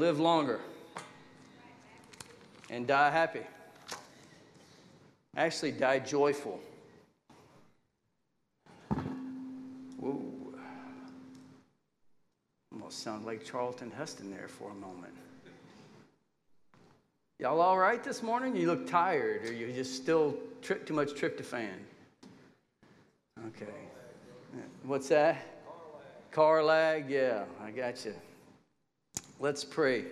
live longer and die happy. Actually, die joyful. Whoa. Almost sound like Charlton Heston there for a moment. Y'all all right this morning? You look tired, or you just still tri- too much tryptophan? Okay. What's that? Car lag. Yeah, I got you. Let's pray.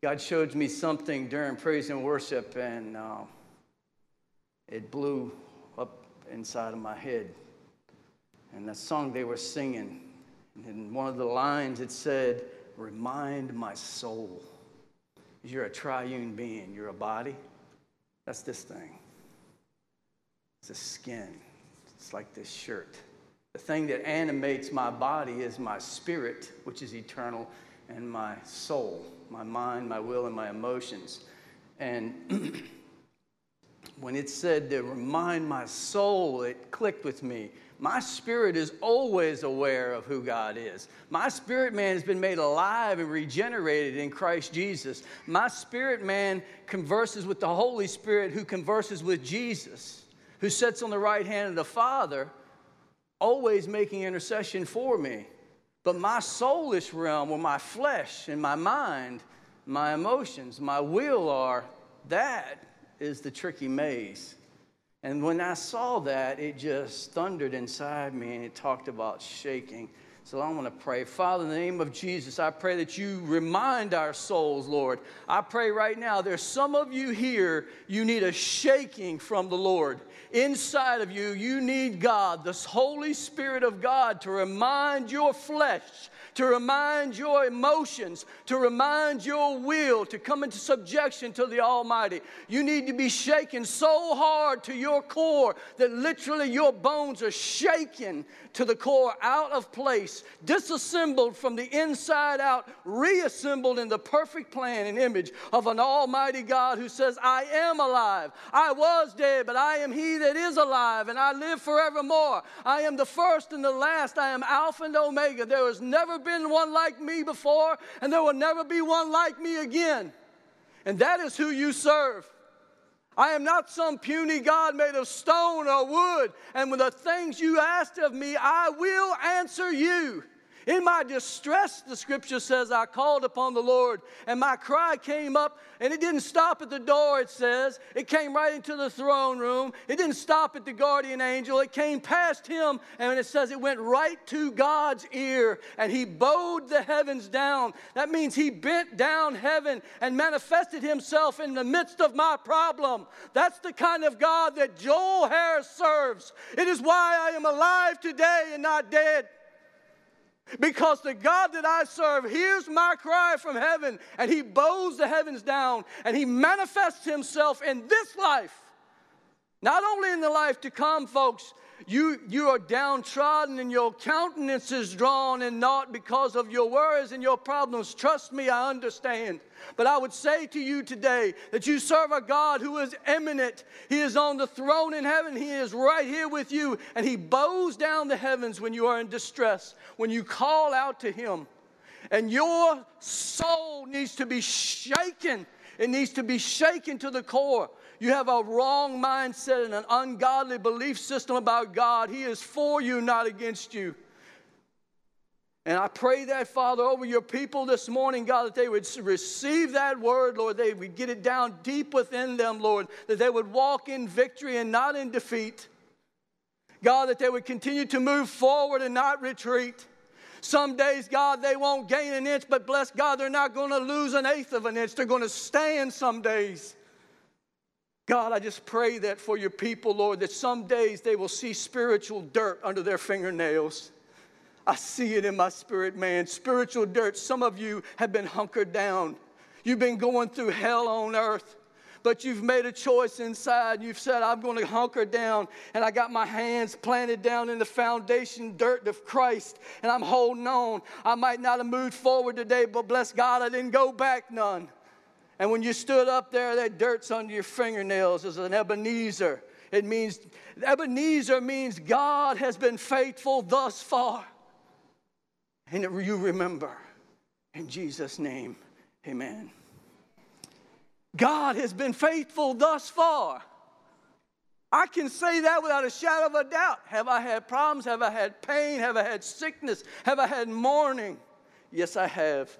God showed me something during praise and worship, and uh, it blew up inside of my head. And that song they were singing, and in one of the lines it said, Remind my soul. You're a triune being, you're a body. That's this thing. It's a skin. It's like this shirt. The thing that animates my body is my spirit, which is eternal, and my soul, my mind, my will, and my emotions. And when it said to remind my soul, it clicked with me. My spirit is always aware of who God is. My spirit man has been made alive and regenerated in Christ Jesus. My spirit man converses with the Holy Spirit who converses with Jesus, who sits on the right hand of the Father, always making intercession for me. But my soulish realm, where my flesh and my mind, my emotions, my will are, that is the tricky maze. And when I saw that, it just thundered inside me and it talked about shaking. So I want to pray. Father, in the name of Jesus, I pray that you remind our souls, Lord. I pray right now, there's some of you here, you need a shaking from the Lord. Inside of you, you need God, the Holy Spirit of God, to remind your flesh to remind your emotions, to remind your will to come into subjection to the Almighty. You need to be shaken so hard to your core that literally your bones are shaken to the core, out of place, disassembled from the inside out, reassembled in the perfect plan and image of an Almighty God who says, I am alive. I was dead, but I am He that is alive, and I live forevermore. I am the first and the last. I am Alpha and Omega. There has never been one like me before, and there will never be one like me again. And that is who you serve. I am not some puny God made of stone or wood. And with the things you asked of me, I will answer you. In my distress, the scripture says, I called upon the Lord, and my cry came up, and it didn't stop at the door, it says. It came right into the throne room. It didn't stop at the guardian angel. It came past him, and it says it went right to God's ear, and he bowed the heavens down. That means he bent down heaven and manifested himself in the midst of my problem. That's the kind of God that Joel Harris serves. It is why I am alive today and not dead. Because the God that I serve hears my cry from heaven and he bows the heavens down and he manifests himself in this life. Not only in the life to come, folks, you, you are downtrodden and your countenance is drawn and not because of your worries and your problems. Trust me, I understand. But I would say to you today that you serve a God who is eminent. He is on the throne in heaven. He is right here with you. And He bows down the heavens when you are in distress, when you call out to Him. And your soul needs to be shaken. It needs to be shaken to the core. You have a wrong mindset and an ungodly belief system about God. He is for you, not against you. And I pray that, Father, over your people this morning, God, that they would receive that word, Lord. They would get it down deep within them, Lord. That they would walk in victory and not in defeat. God, that they would continue to move forward and not retreat. Some days, God, they won't gain an inch, but bless God, they're not going to lose an eighth of an inch. They're going to stand some days. God, I just pray that for your people, Lord, that some days they will see spiritual dirt under their fingernails. I see it in my spirit, man. Spiritual dirt. Some of you have been hunkered down. You've been going through hell on earth, but you've made a choice inside. You've said, I'm going to hunker down, and I got my hands planted down in the foundation dirt of Christ, and I'm holding on. I might not have moved forward today, but bless God, I didn't go back none. And when you stood up there, that dirt's under your fingernails is an Ebenezer. It means, Ebenezer means God has been faithful thus far. And you remember, in Jesus' name, Amen. God has been faithful thus far. I can say that without a shadow of a doubt. Have I had problems? Have I had pain? Have I had sickness? Have I had mourning? Yes, I have.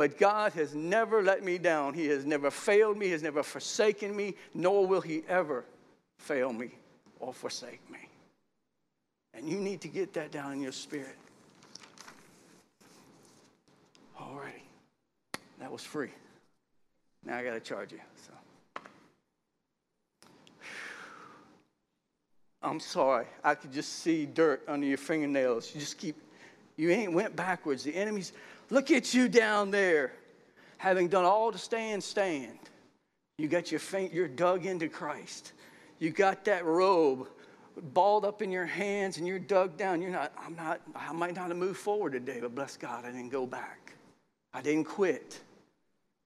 But God has never let me down. He has never failed me, He has never forsaken me, nor will He ever fail me or forsake me. And you need to get that down in your spirit. Alrighty. That was free. Now I got to charge you. So. I'm sorry. I could just see dirt under your fingernails. You just keep, you ain't went backwards. The enemy's, look at you down there, having done all to stand, stand. You got your feet, you're dug into Christ. You got that robe balled up in your hands and you're dug down. You're not, I'm not, I might not have moved forward today, but bless God, I didn't go back. I didn't quit.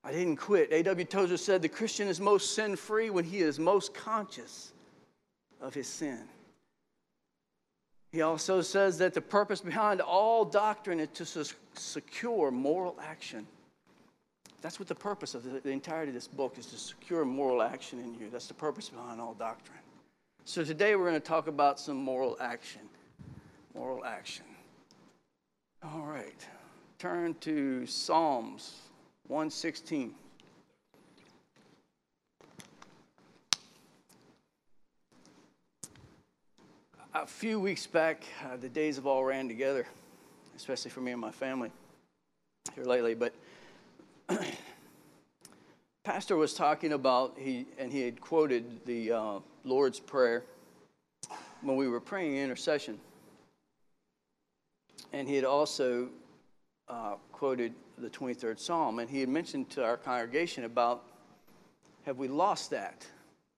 I didn't quit. A.W. Tozer said the Christian is most sin free when he is most conscious of his sin. He also says that the purpose behind all doctrine is to secure moral action. That's what the purpose of the, the entirety of this book is to secure moral action in you. That's the purpose behind all doctrine. So today we're going to talk about some moral action. Moral action. All right. Turn to Psalms 116. A few weeks back, uh, the days have all ran together, especially for me and my family here lately. But Pastor was talking about he and he had quoted the uh, Lord's prayer when we were praying intercession, and he had also uh, quoted the 23rd Psalm, and he had mentioned to our congregation about have we lost that?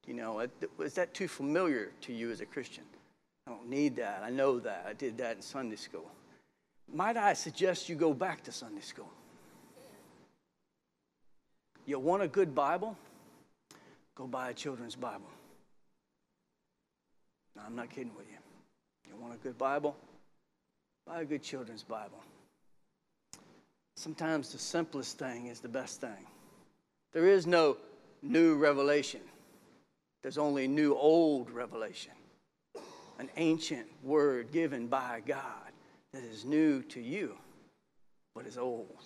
You know, is that too familiar to you as a Christian? I don't need that. I know that. I did that in Sunday school. Might I suggest you go back to Sunday school? You want a good Bible? Go buy a children's Bible. No, I'm not kidding with you. You want a good Bible? Buy a good children's Bible. Sometimes the simplest thing is the best thing. There is no new revelation, there's only new old revelation. An ancient word given by God that is new to you, but is old.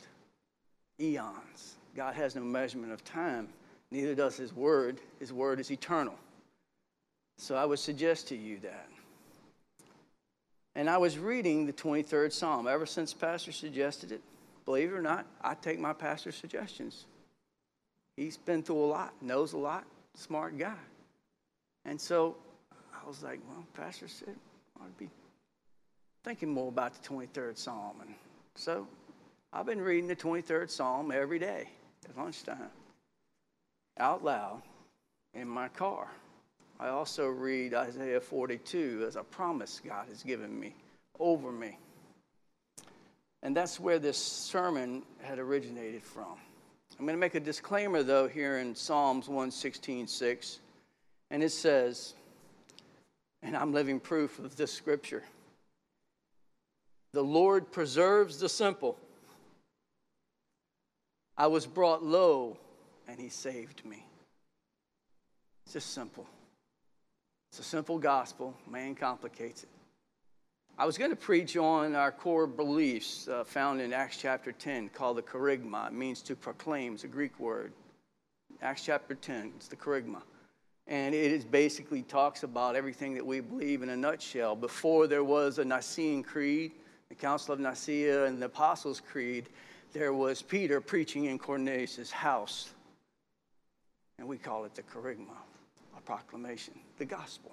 Eons. God has no measurement of time, neither does His word. His word is eternal. So I would suggest to you that. And I was reading the 23rd Psalm ever since Pastor suggested it. Believe it or not, I take my pastor's suggestions. He's been through a lot, knows a lot, smart guy. And so was like, well, Pastor said I would be thinking more about the 23rd Psalm. And so I've been reading the 23rd Psalm every day at lunchtime, out loud in my car. I also read Isaiah 42 as a promise God has given me over me. And that's where this sermon had originated from. I'm going to make a disclaimer, though, here in Psalms 116 6. And it says, and I'm living proof of this scripture the Lord preserves the simple. I was brought low, and he saved me. It's just simple. It's a simple gospel. Man complicates it. I was going to preach on our core beliefs uh, found in Acts chapter 10 called the kerygma. It means to proclaim, it's a Greek word. Acts chapter 10, it's the kerygma. And it basically talks about everything that we believe in a nutshell. Before there was a Nicene Creed, the Council of Nicaea, and the Apostles' Creed, there was Peter preaching in Cornelius' house. And we call it the kerygma, a proclamation, the gospel.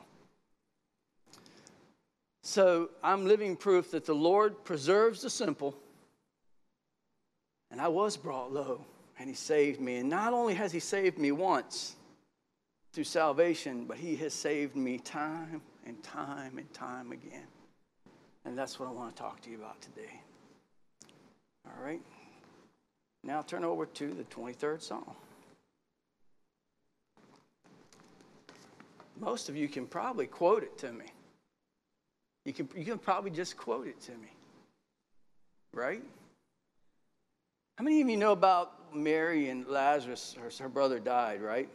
So I'm living proof that the Lord preserves the simple. And I was brought low, and He saved me. And not only has He saved me once through salvation, but He has saved me time and time and time again. And that's what I want to talk to you about today. All right? Now turn over to the 23rd Psalm. Most of you can probably quote it to me. You can, you can probably just quote it to me. Right? How many of you know about Mary and Lazarus, her, her brother died, right?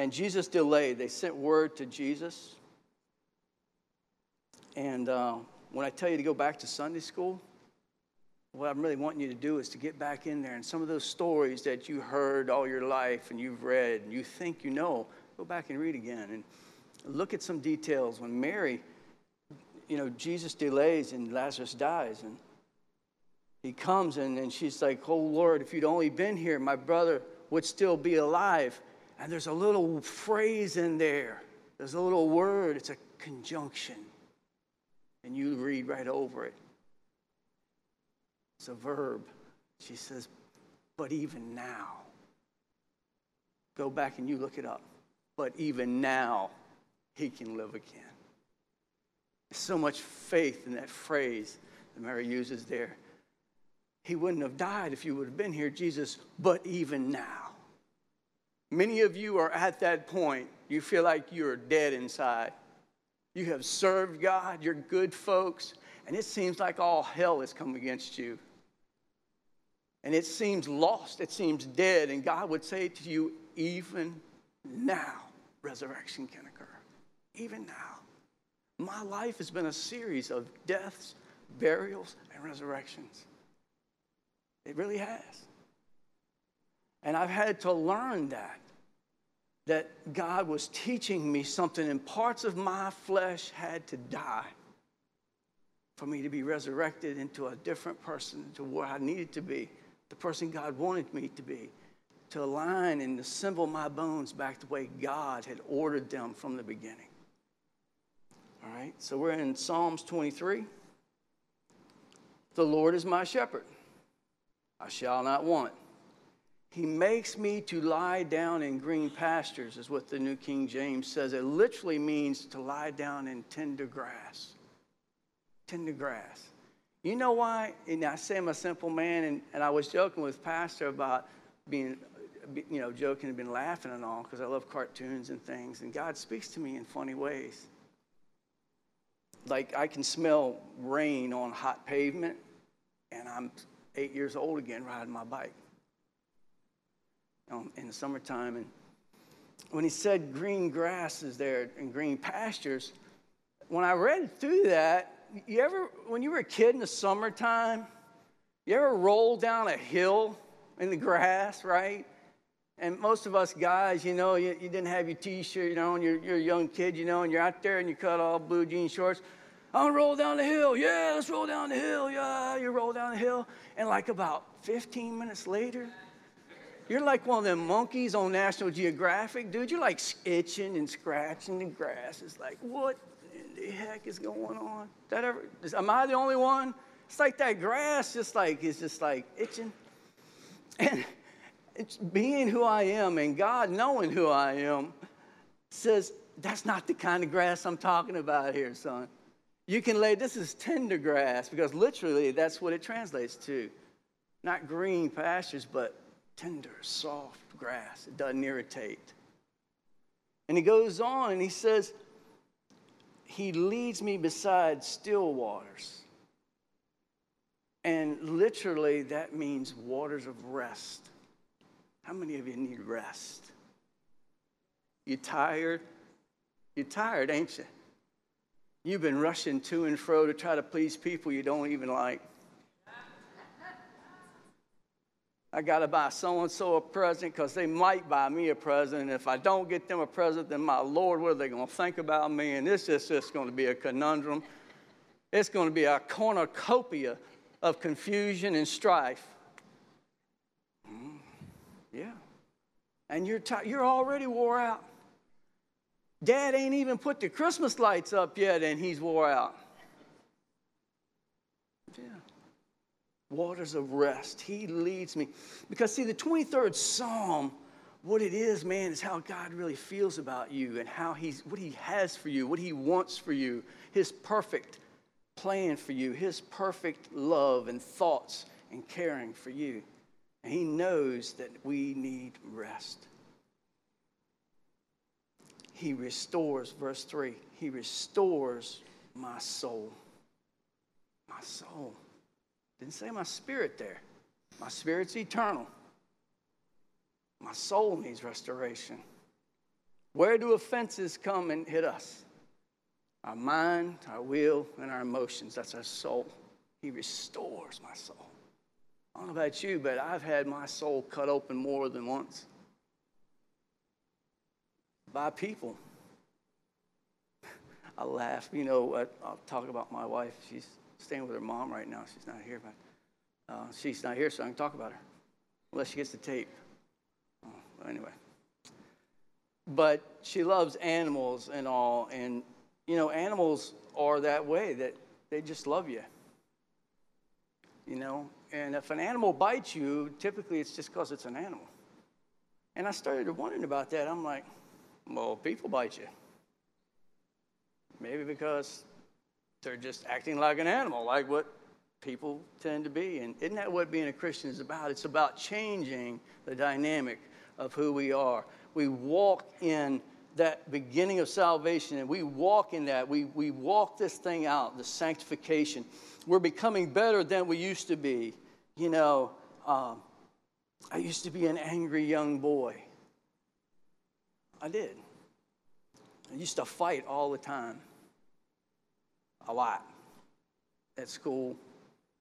And Jesus delayed. They sent word to Jesus. And uh, when I tell you to go back to Sunday school, what I'm really wanting you to do is to get back in there and some of those stories that you heard all your life and you've read and you think you know, go back and read again and look at some details. When Mary, you know, Jesus delays and Lazarus dies, and he comes and, and she's like, Oh Lord, if you'd only been here, my brother would still be alive. And there's a little phrase in there, there's a little word, it's a conjunction. And you read right over it. It's a verb. She says, but even now. Go back and you look it up. But even now, he can live again. There's so much faith in that phrase that Mary uses there. He wouldn't have died if you would have been here, Jesus, but even now. Many of you are at that point. You feel like you're dead inside. You have served God, you're good folks, and it seems like all hell has come against you and it seems lost, it seems dead, and God would say to you, even now, resurrection can occur. Even now. My life has been a series of deaths, burials, and resurrections. It really has. And I've had to learn that. That God was teaching me something, and parts of my flesh had to die for me to be resurrected into a different person, to where I needed to be the person God wanted me to be, to align and assemble my bones back the way God had ordered them from the beginning. All right, so we're in Psalms 23. The Lord is my shepherd, I shall not want. He makes me to lie down in green pastures, is what the New King James says. It literally means to lie down in tender grass. Tender grass. You know why? And I say I'm a simple man, and, and I was joking with Pastor about being, you know, joking and been laughing and all because I love cartoons and things. And God speaks to me in funny ways. Like I can smell rain on hot pavement, and I'm eight years old again riding my bike um, in the summertime. And when he said green grass is there and green pastures, when I read through that, you ever, when you were a kid in the summertime, you ever roll down a hill in the grass, right? And most of us guys, you know, you, you didn't have your t-shirt, you know, and you're, you're a young kid, you know, and you're out there and you cut all blue jean shorts. I'm gonna roll down the hill. Yeah, let's roll down the hill. Yeah, you roll down the hill. And like about 15 minutes later, you're like one of them monkeys on National Geographic, dude. You're like itching and scratching the grass. It's like, what the heck is going on? That ever, am I the only one? It's like that grass just like is just like itching. And it's being who I am and God knowing who I am says, that's not the kind of grass I'm talking about here, son. You can lay, this is tender grass because literally that's what it translates to. Not green pastures, but tender, soft grass. It doesn't irritate. And he goes on and he says, he leads me beside still waters. And literally, that means waters of rest. How many of you need rest? You tired? You're tired, ain't you? You've been rushing to and fro to try to please people you don't even like. I got to buy so and so a present because they might buy me a present. And if I don't get them a present, then my Lord, what are they going to think about me? And this is just going to be a conundrum. It's going to be a cornucopia of confusion and strife. Mm, yeah. And you're, t- you're already wore out. Dad ain't even put the Christmas lights up yet, and he's wore out. Yeah waters of rest. He leads me. Because, see, the 23rd Psalm, what it is, man, is how God really feels about you and how he's, what He has for you, what He wants for you, His perfect plan for you, His perfect love and thoughts and caring for you. And He knows that we need rest. He restores, verse 3, He restores my soul. My soul. Didn't say my spirit there. My spirit's eternal. My soul needs restoration. Where do offenses come and hit us? Our mind, our will, and our emotions. That's our soul. He restores my soul. I don't know about you, but I've had my soul cut open more than once by people. I laugh. You know, what? I, will talk about my wife. She's staying with her mom right now. She's not here, but uh, she's not here, so I can talk about her unless she gets the tape. Oh, well, anyway. But she loves animals and all, and you know, animals are that way that they just love you. You know, and if an animal bites you, typically it's just because it's an animal. And I started wondering about that. I'm like, well, people bite you. Maybe because they're just acting like an animal, like what people tend to be. And isn't that what being a Christian is about? It's about changing the dynamic of who we are. We walk in that beginning of salvation and we walk in that. We, we walk this thing out, the sanctification. We're becoming better than we used to be. You know, um, I used to be an angry young boy. I did. I used to fight all the time, a lot, at school,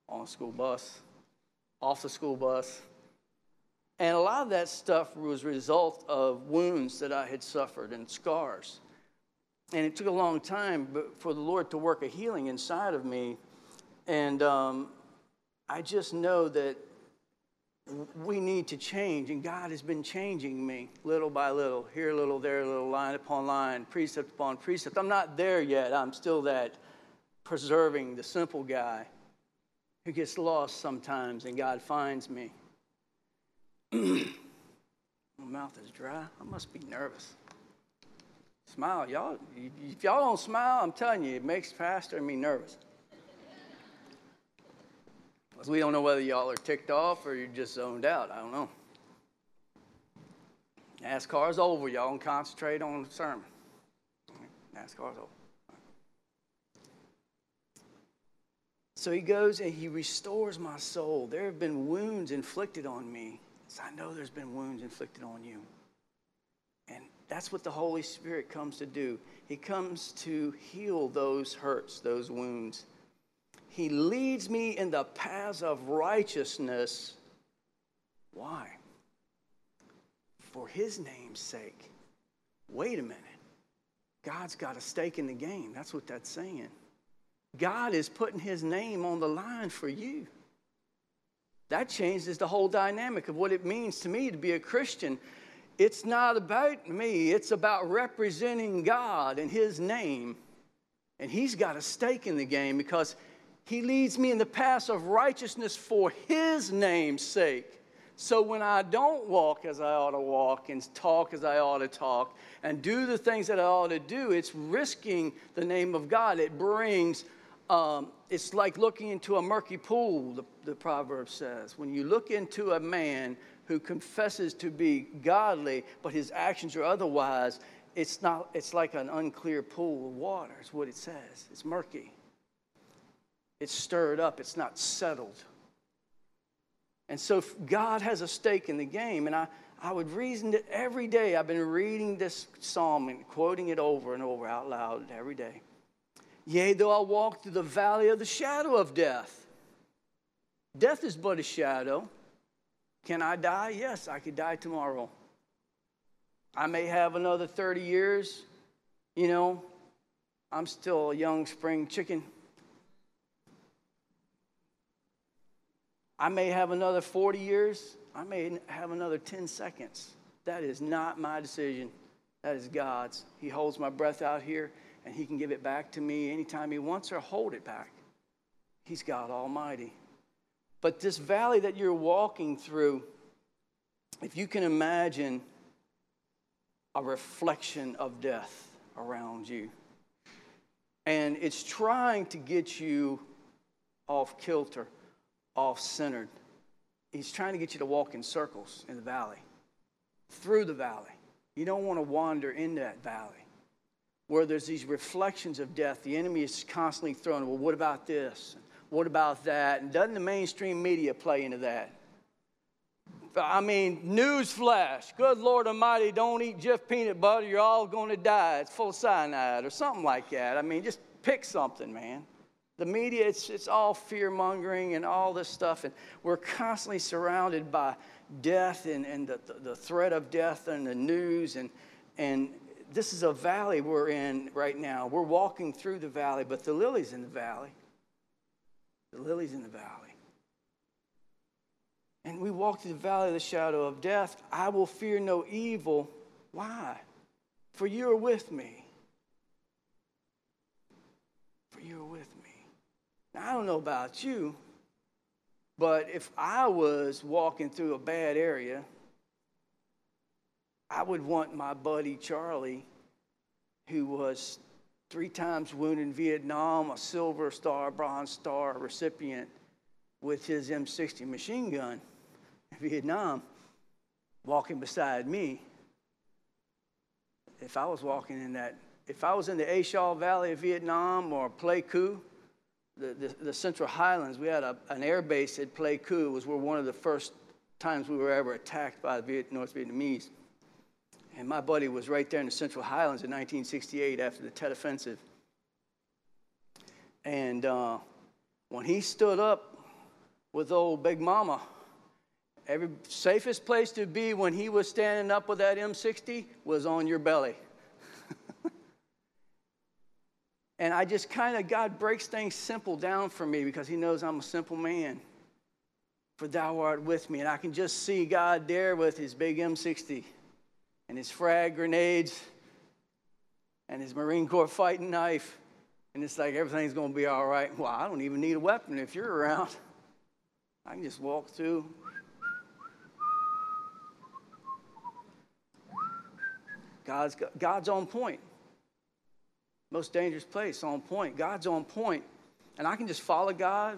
on school bus, off the school bus. And a lot of that stuff was a result of wounds that I had suffered and scars. And it took a long time for the Lord to work a healing inside of me. And um, I just know that we need to change, and God has been changing me little by little, here a little, there a little, line upon line, precept upon precept. I'm not there yet. I'm still that preserving, the simple guy who gets lost sometimes, and God finds me. My mouth is dry. I must be nervous. Smile, y'all. If y'all don't smile, I'm telling you, it makes Pastor me nervous. Because we don't know whether y'all are ticked off or you're just zoned out. I don't know. NASCAR's over. Y'all can concentrate on the sermon. NASCAR's over. So he goes and he restores my soul. There have been wounds inflicted on me. So I know there's been wounds inflicted on you. And that's what the Holy Spirit comes to do. He comes to heal those hurts, those wounds. He leads me in the paths of righteousness. Why? For his name's sake. Wait a minute. God's got a stake in the game. That's what that's saying. God is putting his name on the line for you. That changes the whole dynamic of what it means to me to be a Christian. It's not about me, it's about representing God and his name. And he's got a stake in the game because he leads me in the paths of righteousness for His name's sake. So when I don't walk as I ought to walk and talk as I ought to talk and do the things that I ought to do, it's risking the name of God. It brings, um, it's like looking into a murky pool, the, the proverb says. When you look into a man who confesses to be godly, but his actions are otherwise, it's, not, it's like an unclear pool of water, is what it says. It's murky it's stirred up, it's not settled. And so God has a stake in the game. And I, I would reason that every day. I've been reading this psalm and quoting it over and over out loud every day. Yea, though I walk through the valley of the shadow of death. Death is but a shadow. Can I die? Yes, I could die tomorrow. I may have another 30 years. You know, I'm still a young spring chicken. I may have another 40 years. I may have another 10 seconds. That is not my decision. That is God's. He holds my breath out here, and He can give it back to me anytime He wants or hold it back. He's God Almighty. But this valley that you're walking through, if you can imagine a reflection of death around you, and it's trying to get you off kilter off centered. He's trying to get you to walk in circles in the valley, through the valley. You don't want to wander in that valley where there's these reflections of death. The enemy is constantly throwing, well, what about this? What about that? And doesn't the mainstream media play into that? I mean, news flash. Good Lord Almighty, don't eat Jif peanut butter. You're all going to die. It's full of cyanide or something like that. I mean, just pick something, man. The media, it's, it's all fear mongering and all this stuff. And we're constantly surrounded by death and, and the, the threat of death and the news. And, and this is a valley we're in right now. We're walking through the valley, but the lily's in the valley. The lily's in the valley. And we walk through the valley of the shadow of death. I will fear no evil. Why? For you are with me. For you are with me. Now, I don't know about you, but if I was walking through a bad area, I would want my buddy Charlie, who was three times wounded in Vietnam, a Silver Star, Bronze Star recipient, with his M60 machine gun in Vietnam, walking beside me. If I was walking in that, if I was in the A Shau Valley of Vietnam or Pleiku, the, the, the, Central Highlands, we had a, an air base at Pleiku. It was where one of the first times we were ever attacked by the North Vietnamese. And my buddy was right there in the Central Highlands in 1968 after the Tet Offensive. And uh, when he stood up with old Big Mama, every safest place to be when he was standing up with that M60 was on your belly. and I just kind of, God breaks things simple down for me because he knows I'm a simple man. For thou art with me. And I can just see God there with his big M60 and his frag grenades and his Marine Corps fighting knife. And it's like everything's going to be all right. Well, I don't even need a weapon if you're around. I can just walk through. God's, God's on point. Most dangerous place, on point. God's on point. And I can just follow God.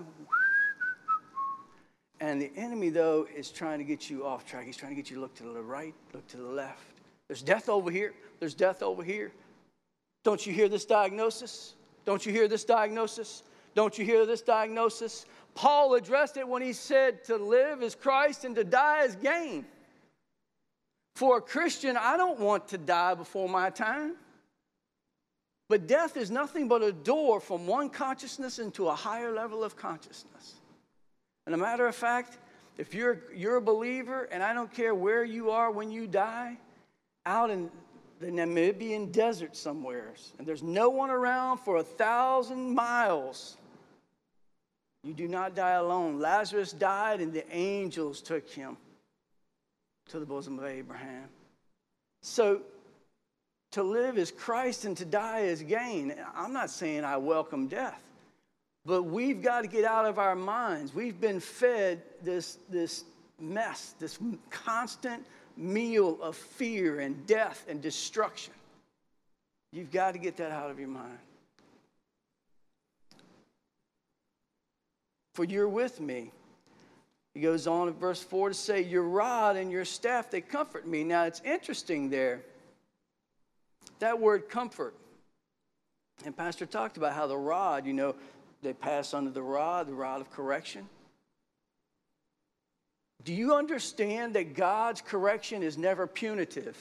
And the enemy, though, is trying to get you off track. He's trying to get you to look to the right, look to the left. There's death over here. There's death over here. Don't you hear this diagnosis? Don't you hear this diagnosis? Don't you hear this diagnosis? Paul addressed it when he said, To live is Christ and to die is gain. For a Christian, I don't want to die before my time. But death is nothing but a door from one consciousness into a higher level of consciousness. And a matter of fact, if you're, you're a believer, and I don't care where you are when you die, out in the Namibian desert somewhere, and there's no one around for a thousand miles, you do not die alone. Lazarus died, and the angels took him to the bosom of Abraham. So, to live is Christ and to die is gain. I'm not saying I welcome death, but we've got to get out of our minds. We've been fed this, this mess, this constant meal of fear and death and destruction. You've got to get that out of your mind. For you're with me. He goes on in verse 4 to say, Your rod and your staff, they comfort me. Now it's interesting there. That word comfort. And Pastor talked about how the rod, you know, they pass under the rod, the rod of correction. Do you understand that God's correction is never punitive?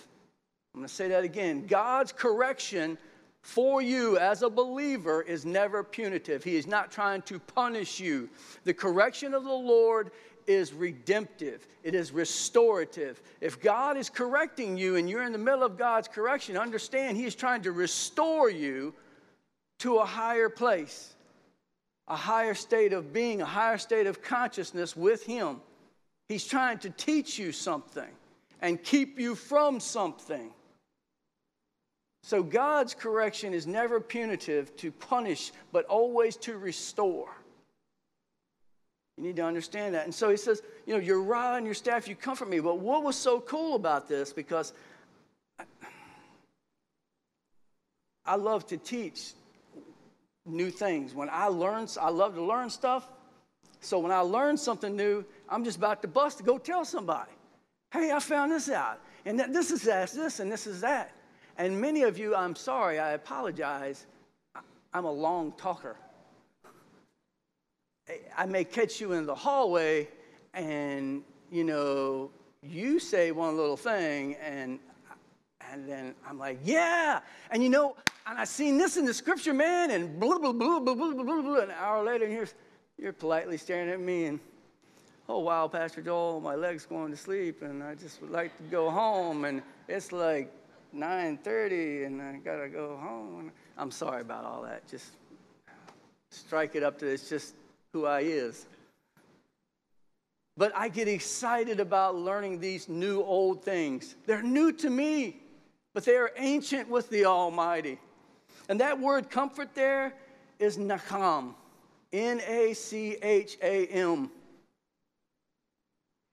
I'm going to say that again. God's correction for you as a believer is never punitive. He is not trying to punish you. The correction of the Lord is redemptive, it is restorative. If God is correcting you and you're in the middle of God's correction, understand He is trying to restore you to a higher place, a higher state of being, a higher state of consciousness with Him. He's trying to teach you something and keep you from something. So God's correction is never punitive to punish, but always to restore. You need to understand that. And so he says, you know, your rod and your staff, you comfort me. But what was so cool about this? Because I love to teach new things. When I learn, I love to learn stuff. So when I learn something new, I'm just about to bust to go tell somebody. Hey, I found this out. And that this is that, this, and this is that. And many of you, I'm sorry, I apologize. I'm a long talker. I may catch you in the hallway and, you know, you say one little thing, and and then I'm like, yeah. And you know, and I seen this in the scripture, man, and blah, blah, blah, blah, blah, blah, blah, blah. An hour later, and you're, you're politely staring at me, and oh, wow, Pastor Joel, my leg's going to sleep, and I just would like to go home. And it's like 9.30, and I got to go home. I'm sorry about all that. Just strike it up to it's just who I is. But I get excited about learning these new old things. They're new to me, but they are ancient with the Almighty. And that word comfort there is nacham, N A C H A M.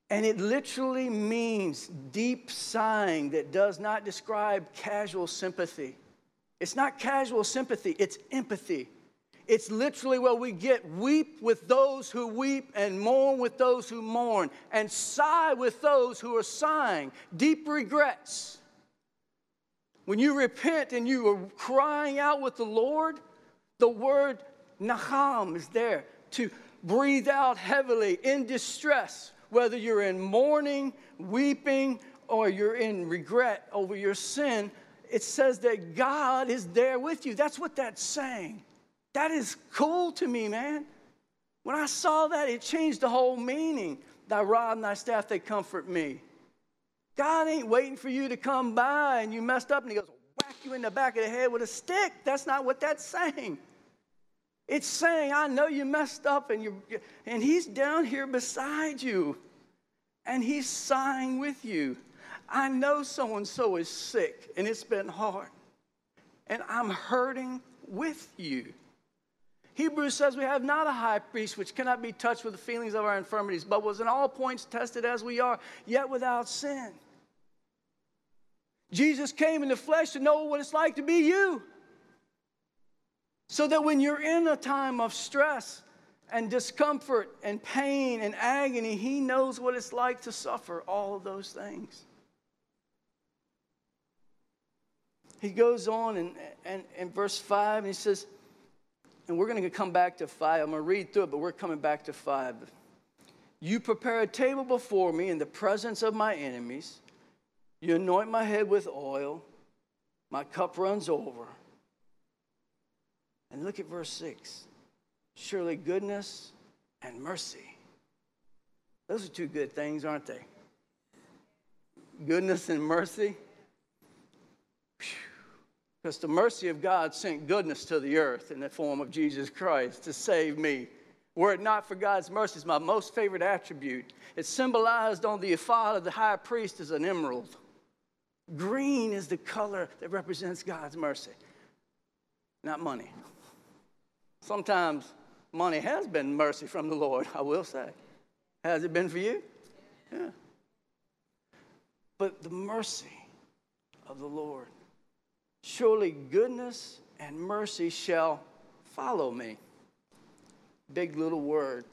And it literally means deep sighing that does not describe casual sympathy. It's not casual sympathy, it's empathy. It's literally where we get weep with those who weep and mourn with those who mourn and sigh with those who are sighing. Deep regrets. When you repent and you are crying out with the Lord, the word naham is there to breathe out heavily in distress, whether you're in mourning, weeping, or you're in regret over your sin. It says that God is there with you. That's what that's saying. That is cool to me, man. When I saw that, it changed the whole meaning. Thy rod and thy staff, they comfort me. God ain't waiting for you to come by and you messed up and he goes, whack you in the back of the head with a stick. That's not what that's saying. It's saying, I know you messed up and you and he's down here beside you. And he's sighing with you. I know so and so is sick and it's been hard. And I'm hurting with you. Hebrews says we have not a high priest which cannot be touched with the feelings of our infirmities, but was in all points tested as we are, yet without sin. Jesus came in the flesh to know what it's like to be you. So that when you're in a time of stress and discomfort and pain and agony, He knows what it's like to suffer all of those things. He goes on in, in, in verse 5 and he says, and we're going to come back to five. I'm going to read through it, but we're coming back to five. You prepare a table before me in the presence of my enemies. You anoint my head with oil. My cup runs over. And look at verse 6. Surely goodness and mercy. Those are two good things, aren't they? Goodness and mercy. Because the mercy of God sent goodness to the earth in the form of Jesus Christ to save me. Were it not for God's mercy, it's my most favorite attribute. It's symbolized on the ephod of the high priest as an emerald. Green is the color that represents God's mercy, not money. Sometimes money has been mercy from the Lord, I will say. Has it been for you? Yeah. But the mercy of the Lord Surely goodness and mercy shall follow me. Big little word.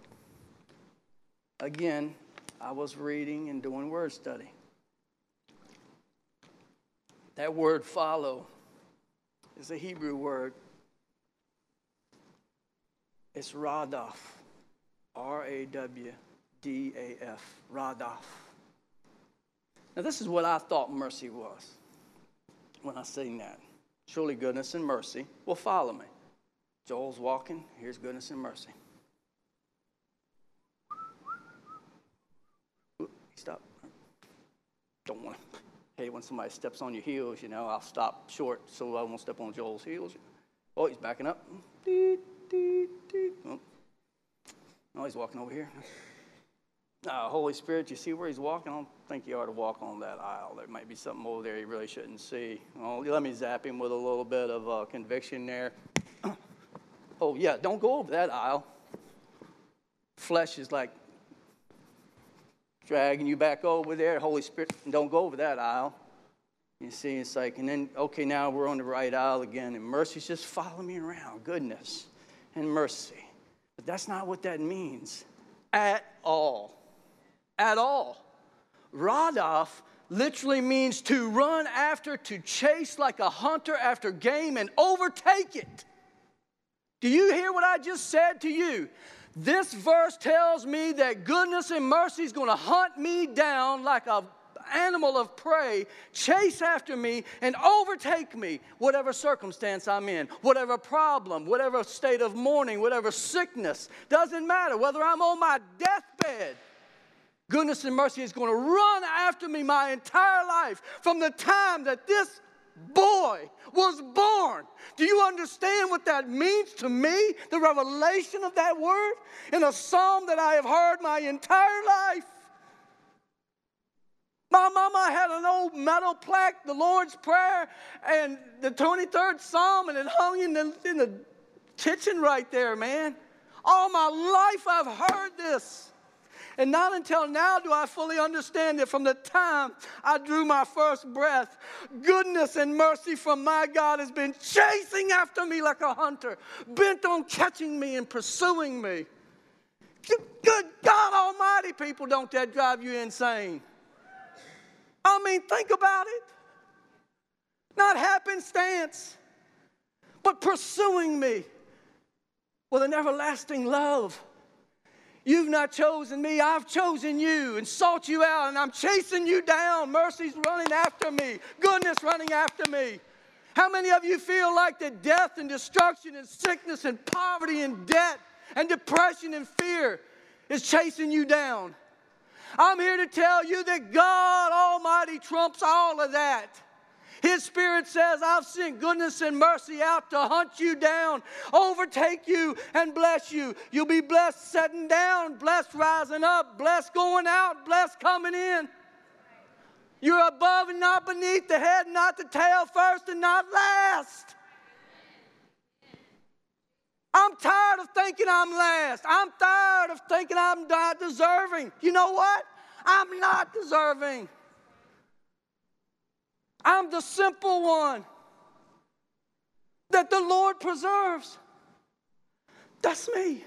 Again, I was reading and doing word study. That word follow is a Hebrew word. It's radaf, R A W D A F, radaf. Now, this is what I thought mercy was when I sing that. Surely goodness and mercy will follow me. Joel's walking, here's goodness and mercy. stop. Don't want to. Hey, when somebody steps on your heels, you know, I'll stop short so I won't step on Joel's heels. Oh, he's backing up. Oh, oh he's walking over here. Uh, Holy Spirit, you see where he's walking? I don't think he ought to walk on that aisle. There might be something over there he really shouldn't see. Well, let me zap him with a little bit of uh, conviction there. oh, yeah, don't go over that aisle. Flesh is like dragging you back over there. Holy Spirit, don't go over that aisle. You see, it's like, and then, okay, now we're on the right aisle again, and mercy's just following me around. Goodness and mercy. But that's not what that means at all at all. Radaf literally means to run after, to chase like a hunter after game and overtake it. Do you hear what I just said to you? This verse tells me that goodness and mercy is going to hunt me down like a animal of prey, chase after me and overtake me, whatever circumstance I'm in, whatever problem, whatever state of mourning, whatever sickness. Doesn't matter whether I'm on my deathbed. Goodness and mercy is going to run after me my entire life from the time that this boy was born. Do you understand what that means to me? The revelation of that word in a psalm that I have heard my entire life. My mama had an old metal plaque, the Lord's Prayer, and the 23rd Psalm, and it hung in the, in the kitchen right there, man. All my life I've heard this. And not until now do I fully understand that from the time I drew my first breath, goodness and mercy from my God has been chasing after me like a hunter, bent on catching me and pursuing me. Good God Almighty, people, don't that drive you insane? I mean, think about it. Not happenstance, but pursuing me with an everlasting love. You've not chosen me, I've chosen you and sought you out, and I'm chasing you down. Mercy's running after me, goodness running after me. How many of you feel like that death and destruction and sickness and poverty and debt and depression and fear is chasing you down? I'm here to tell you that God Almighty trumps all of that. His Spirit says, I've sent goodness and mercy out to hunt you down, overtake you, and bless you. You'll be blessed setting down, blessed rising up, blessed going out, blessed coming in. You're above and not beneath, the head, not the tail, first and not last. I'm tired of thinking I'm last. I'm tired of thinking I'm not deserving. You know what? I'm not deserving. I'm the simple one that the Lord preserves. That's me.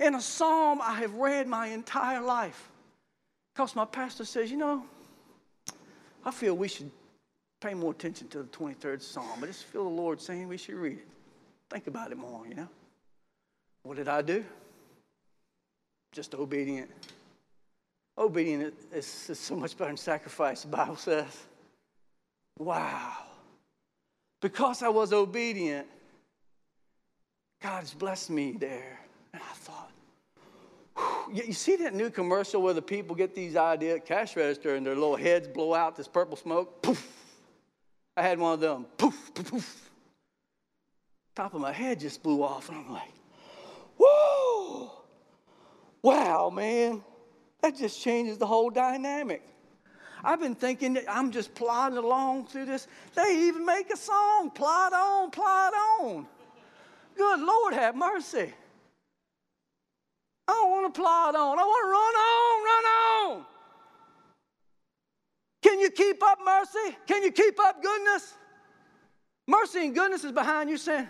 In a psalm I have read my entire life. Because my pastor says, you know, I feel we should pay more attention to the 23rd psalm. I just feel the Lord saying we should read it. Think about it more, you know. What did I do? Just obedient. Obedient is, is so much better than sacrifice, the Bible says. Wow. Because I was obedient, God has blessed me there. And I thought, whew. you see that new commercial where the people get these ideas, cash register, and their little heads blow out this purple smoke? Poof. I had one of them. Poof, poof, poof. Top of my head just blew off, and I'm like, whoa, wow, man. That just changes the whole dynamic. I've been thinking that I'm just plodding along through this. They even make a song, plod on, plod on. Good Lord, have mercy. I don't want to plod on. I want to run on, run on. Can you keep up mercy? Can you keep up goodness? Mercy and goodness is behind you saying,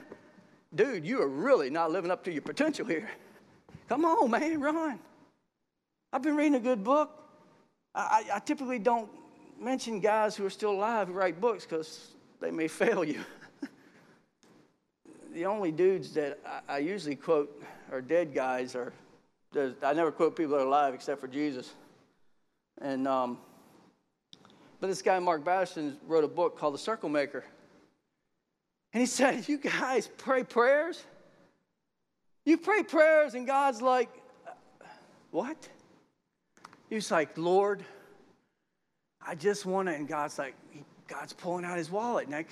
dude, you are really not living up to your potential here. Come on, man, run. I've been reading a good book. I, I typically don't mention guys who are still alive who write books because they may fail you. the only dudes that I, I, usually quote are dead guys, or I never quote people that are alive except for Jesus. And um, but this guy Mark Batterson wrote a book called The Circle Maker, and he said, "You guys pray prayers. You pray prayers, and God's like, what?" He's like, Lord, I just want to, and God's like, God's pulling out his wallet. Now,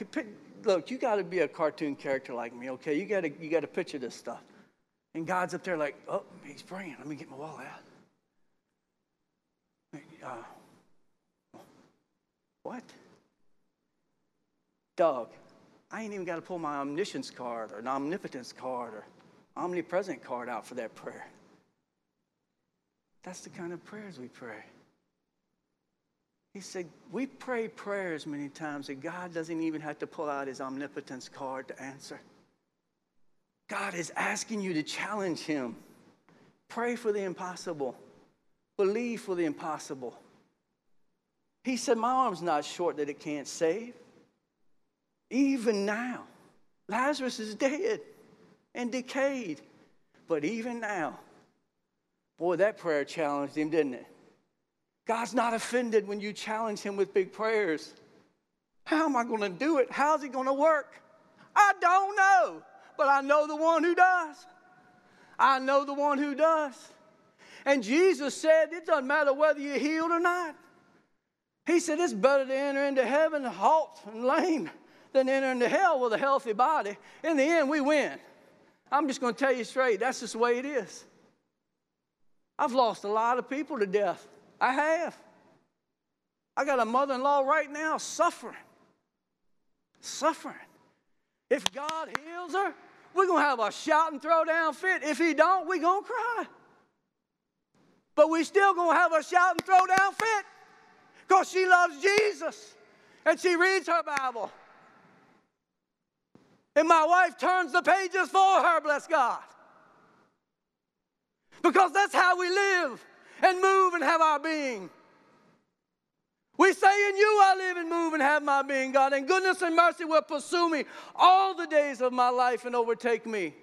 look, you got to be a cartoon character like me, okay? You got to you got to picture this stuff. And God's up there like, oh, he's praying. Let me get my wallet out. Uh, what? Doug, I ain't even got to pull my omniscience card or an omnipotence card or omnipresent card out for that prayer. That's the kind of prayers we pray. He said, We pray prayers many times that God doesn't even have to pull out his omnipotence card to answer. God is asking you to challenge him. Pray for the impossible, believe for the impossible. He said, My arm's not short that it can't save. Even now, Lazarus is dead and decayed. But even now, Boy, that prayer challenged him, didn't it? God's not offended when you challenge him with big prayers. How am I going to do it? How's it going to work? I don't know, but I know the one who does. I know the one who does. And Jesus said, It doesn't matter whether you're healed or not. He said, It's better to enter into heaven halt and lame than enter into hell with a healthy body. In the end, we win. I'm just going to tell you straight, that's just the way it is. I've lost a lot of people to death. I have. I got a mother in law right now suffering. Suffering. If God heals her, we're going to have a shout and throw down fit. If He don't, we're going to cry. But we still going to have a shout and throw down fit because she loves Jesus and she reads her Bible. And my wife turns the pages for her, bless God. Because that's how we live and move and have our being. We say, In you I live and move and have my being, God, and goodness and mercy will pursue me all the days of my life and overtake me.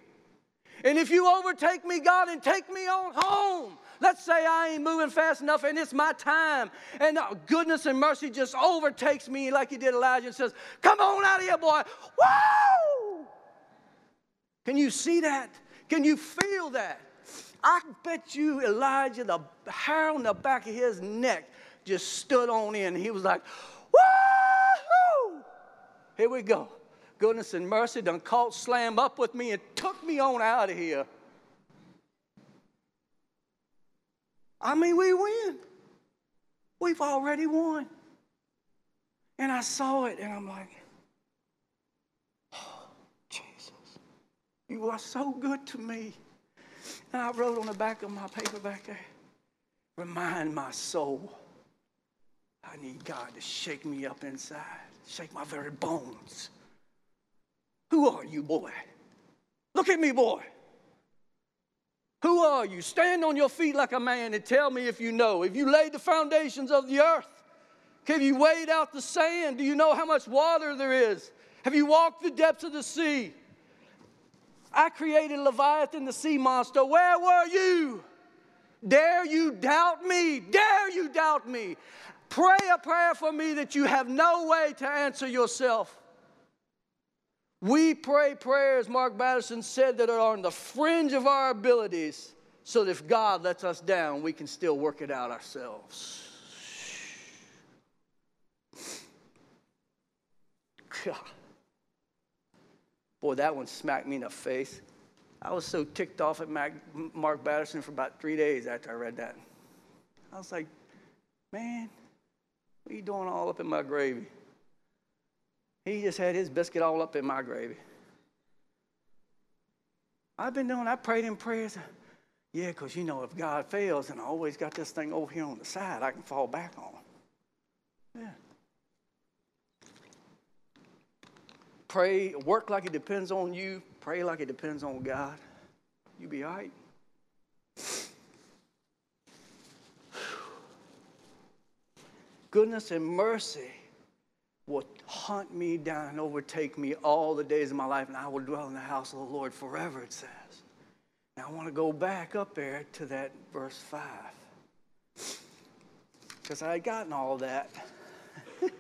And if you overtake me, God, and take me on home, let's say I ain't moving fast enough and it's my time, and goodness and mercy just overtakes me like he did Elijah and says, Come on out of here, boy. Woo! Can you see that? Can you feel that? I bet you Elijah, the hair on the back of his neck just stood on in. He was like, Woo! Here we go. Goodness and mercy done caught slam up with me and took me on out of here. I mean, we win. We've already won. And I saw it and I'm like, oh, Jesus, you are so good to me. And I wrote on the back of my paper back there, remind my soul I need God to shake me up inside, shake my very bones. Who are you, boy? Look at me, boy. Who are you? Stand on your feet like a man and tell me if you know. If you laid the foundations of the earth, have you weighed out the sand? Do you know how much water there is? Have you walked the depths of the sea? I created Leviathan, the sea monster. Where were you? Dare you doubt me? Dare you doubt me? Pray a prayer for me that you have no way to answer yourself. We pray prayers, Mark Batterson said, that are on the fringe of our abilities, so that if God lets us down, we can still work it out ourselves. God. Boy, that one smacked me in the face. I was so ticked off at Mark Batterson for about three days after I read that. I was like, man, what are you doing all up in my gravy? He just had his biscuit all up in my gravy. I've been doing, I prayed in prayers. Yeah, because you know, if God fails, and I always got this thing over here on the side I can fall back on. Yeah. Pray, work like it depends on you, pray like it depends on God. You be all right. goodness and mercy will hunt me down and overtake me all the days of my life, and I will dwell in the house of the Lord forever, it says. Now I want to go back up there to that verse 5. Because I had gotten all that.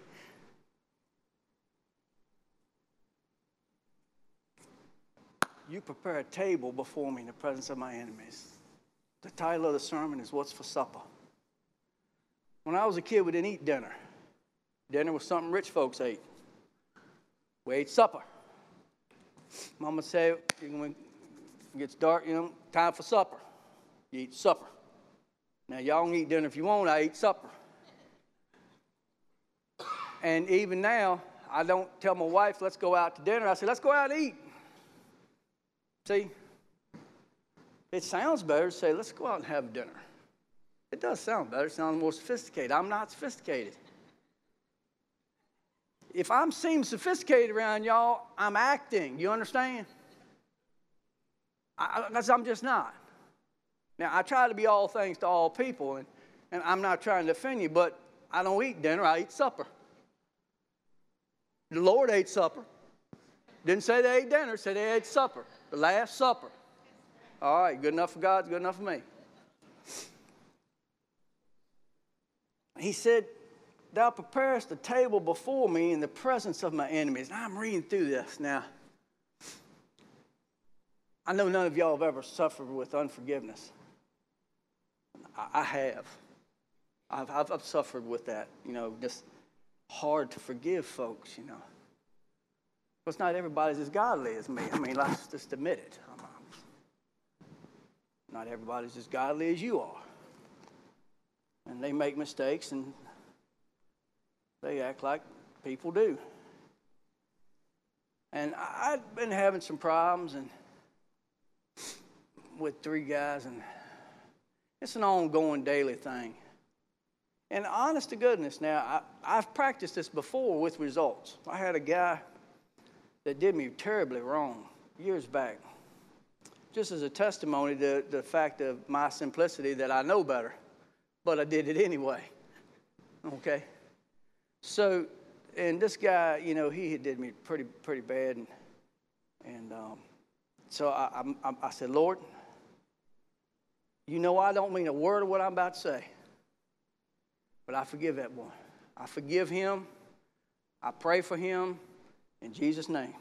you prepare a table before me in the presence of my enemies. The title of the sermon is What's for Supper? When I was a kid, we didn't eat dinner. Dinner was something rich folks ate. We ate supper. Mama said, when it gets dark, you know, time for supper. You eat supper. Now, y'all can eat dinner if you want, I eat supper. And even now, I don't tell my wife, let's go out to dinner. I say, let's go out and eat. See, it sounds better to say, let's go out and have dinner. It does sound better, it sounds more sophisticated. I'm not sophisticated. If I'm seem sophisticated around y'all, I'm acting. You understand? Because I'm just not. Now, I try to be all things to all people, and, and I'm not trying to offend you, but I don't eat dinner, I eat supper. The Lord ate supper. Didn't say they ate dinner, said they ate supper. The Last Supper. All right, good enough for God, good enough for me. He said, Thou preparest the table before me in the presence of my enemies. And I'm reading through this now. I know none of y'all have ever suffered with unforgiveness. I, have. I've, I've, I've suffered with that, you know, just hard to forgive folks, you know. Because not everybody's as godly as me. I mean, let's just admit it. Not everybody's as godly as you are. And they make mistakes and they act like people do. And I've been having some problems and with three guys, and it's an ongoing daily thing. And honest to goodness, now I, have practiced this before with results. I had a guy that did me terribly wrong years back, just as a testimony to the fact of my simplicity that I know better, but I did it anyway. Okay, so and this guy, you know, he did me pretty pretty bad, and and um, so I, I, I said, Lord, you know I don't mean a word of what I'm about to say, but I forgive that boy. I forgive him. I pray for him in Jesus' name.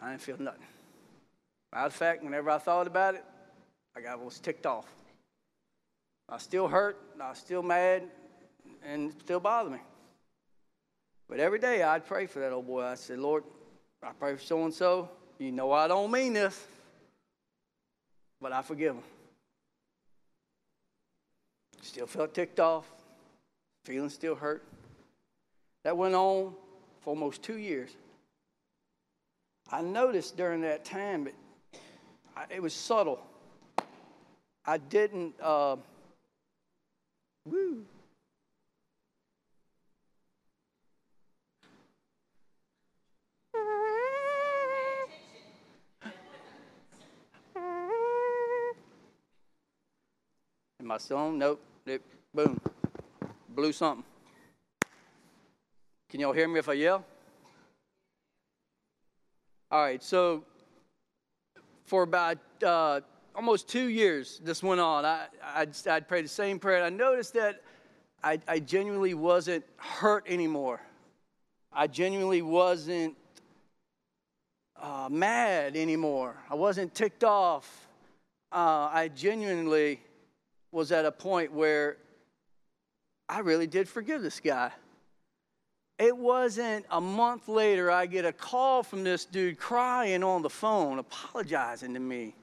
I didn't feel nothing. Matter of fact, whenever I thought about it, I got was ticked off. I still hurt, I was still mad, and it still bothered me. But every day I'd pray for that old boy. I said, Lord, I pray for so and so. You know I don't mean this, but I forgive him. Still felt ticked off, feeling still hurt. That went on for almost two years. I noticed during that time, it, it was subtle. I didn't, uh, woo. Am I still on? Nope. It, boom. Blew something. Can y'all hear me if I yell? All right, so for about uh, almost two years, this went on. I, I'd, I'd pray the same prayer. And I noticed that I, I genuinely wasn't hurt anymore. I genuinely wasn't uh, mad anymore. I wasn't ticked off. Uh, I genuinely was at a point where I really did forgive this guy. It wasn't a month later, I get a call from this dude crying on the phone, apologizing to me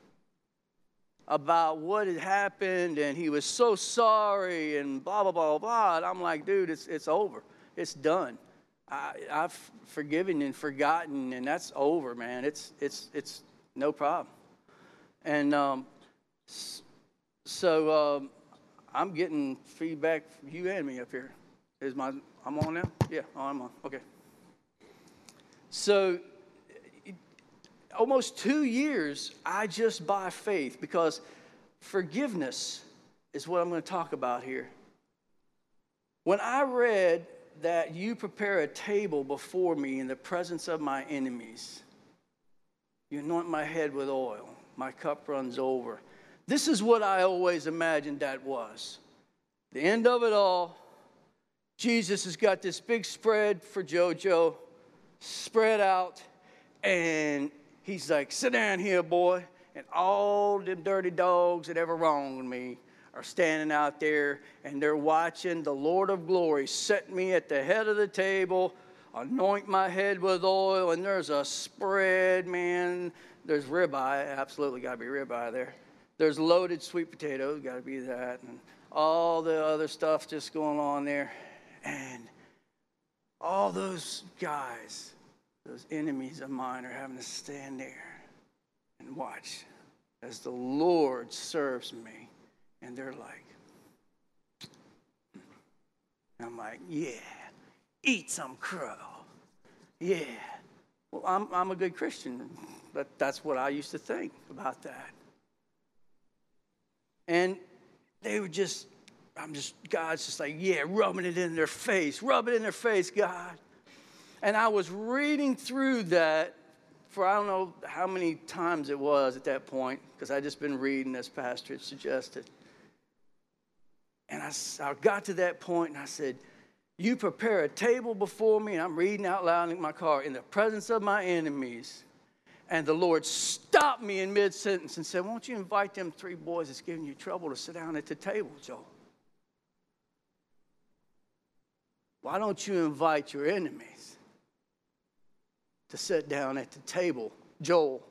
about what had happened, and he was so sorry, and blah, blah, blah, blah. And I'm like, dude, it's, it's over. It's done. I, I've forgiven and forgotten, and that's over, man. It's, it's, it's no problem. And um, so um, I'm getting feedback from you and me up here. Is my I'm on now? Yeah, oh, I'm on. Okay. So almost two years, I just by faith, because forgiveness is what I'm going to talk about here. When I read that you prepare a table before me in the presence of my enemies, you anoint my head with oil, my cup runs over. This is what I always imagined that was. The end of it all, Jesus has got this big spread for JoJo, spread out, and he's like, Sit down here, boy. And all them dirty dogs that ever wronged me are standing out there and they're watching the Lord of glory set me at the head of the table, anoint my head with oil, and there's a spread, man. There's ribeye, absolutely got to be ribeye there. There's loaded sweet potatoes, got to be that, and all the other stuff just going on there. And all those guys, those enemies of mine, are having to stand there and watch as the Lord serves me. And they're like, I'm like, yeah, eat some crow. Yeah. Well, I'm, I'm a good Christian, but that's what I used to think about that. And they were just I'm just, God's just like, yeah, rubbing it in their face, rub it in their face, God. And I was reading through that for I don't know how many times it was at that point, because I just been reading as Pastor had suggested. And I, I got to that point and I said, You prepare a table before me, and I'm reading out loud in my car, in the presence of my enemies. And the Lord stopped me in mid sentence and said, Won't you invite them three boys that's giving you trouble to sit down at the table, Joel? Why don't you invite your enemies to sit down at the table, Joel?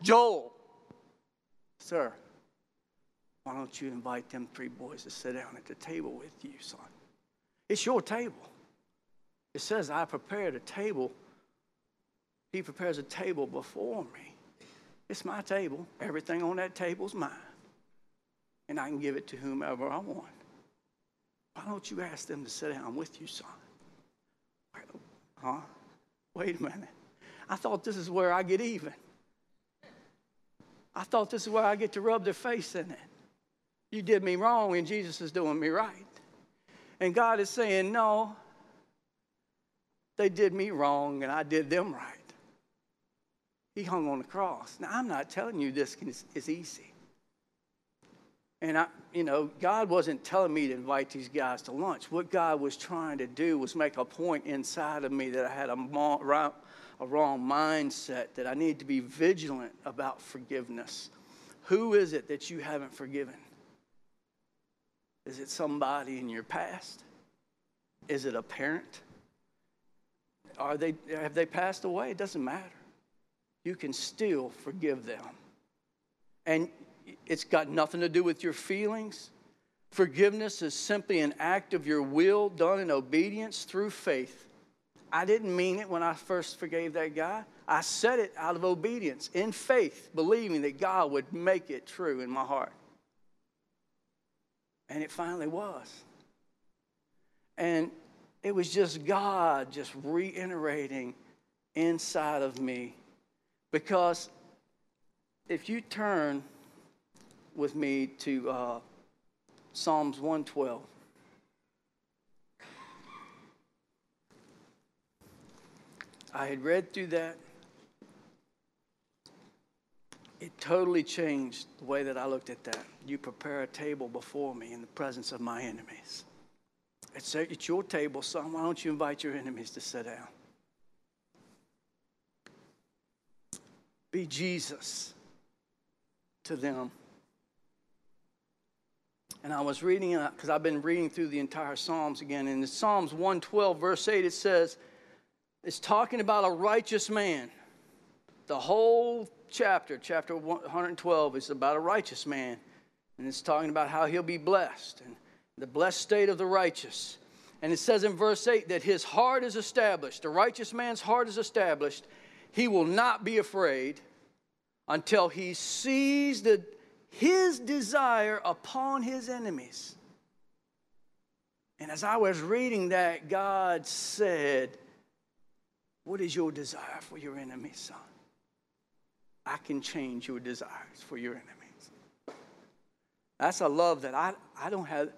Joel, sir, why don't you invite them three boys to sit down at the table with you, son? It's your table. It says, I prepared a table he prepares a table before me. It's my table. Everything on that table is mine. And I can give it to whomever I want. Why don't you ask them to sit down with you, son? Huh? Wait a minute. I thought this is where I get even. I thought this is where I get to rub their face in it. You did me wrong, and Jesus is doing me right. And God is saying, No, they did me wrong, and I did them right. He hung on the cross. Now, I'm not telling you this is easy. And I, you know, God wasn't telling me to invite these guys to lunch. What God was trying to do was make a point inside of me that I had a, a wrong mindset, that I need to be vigilant about forgiveness. Who is it that you haven't forgiven? Is it somebody in your past? Is it a parent? Are they, have they passed away? It doesn't matter you can still forgive them. And it's got nothing to do with your feelings. Forgiveness is simply an act of your will done in obedience through faith. I didn't mean it when I first forgave that guy. I said it out of obedience, in faith, believing that God would make it true in my heart. And it finally was. And it was just God just reiterating inside of me because if you turn with me to uh, Psalms 112. I had read through that. It totally changed the way that I looked at that. You prepare a table before me in the presence of my enemies. It's, it's your table, son. Why don't you invite your enemies to sit down? Be Jesus to them. And I was reading uh, because I've been reading through the entire Psalms again. And in Psalms 112, verse 8, it says, it's talking about a righteous man. The whole chapter, chapter 112, is about a righteous man. And it's talking about how he'll be blessed and the blessed state of the righteous. And it says in verse 8 that his heart is established. The righteous man's heart is established, he will not be afraid until he sees the, his desire upon his enemies. And as I was reading that, God said, What is your desire for your enemies, son? I can change your desires for your enemies. That's a love that I, I don't have.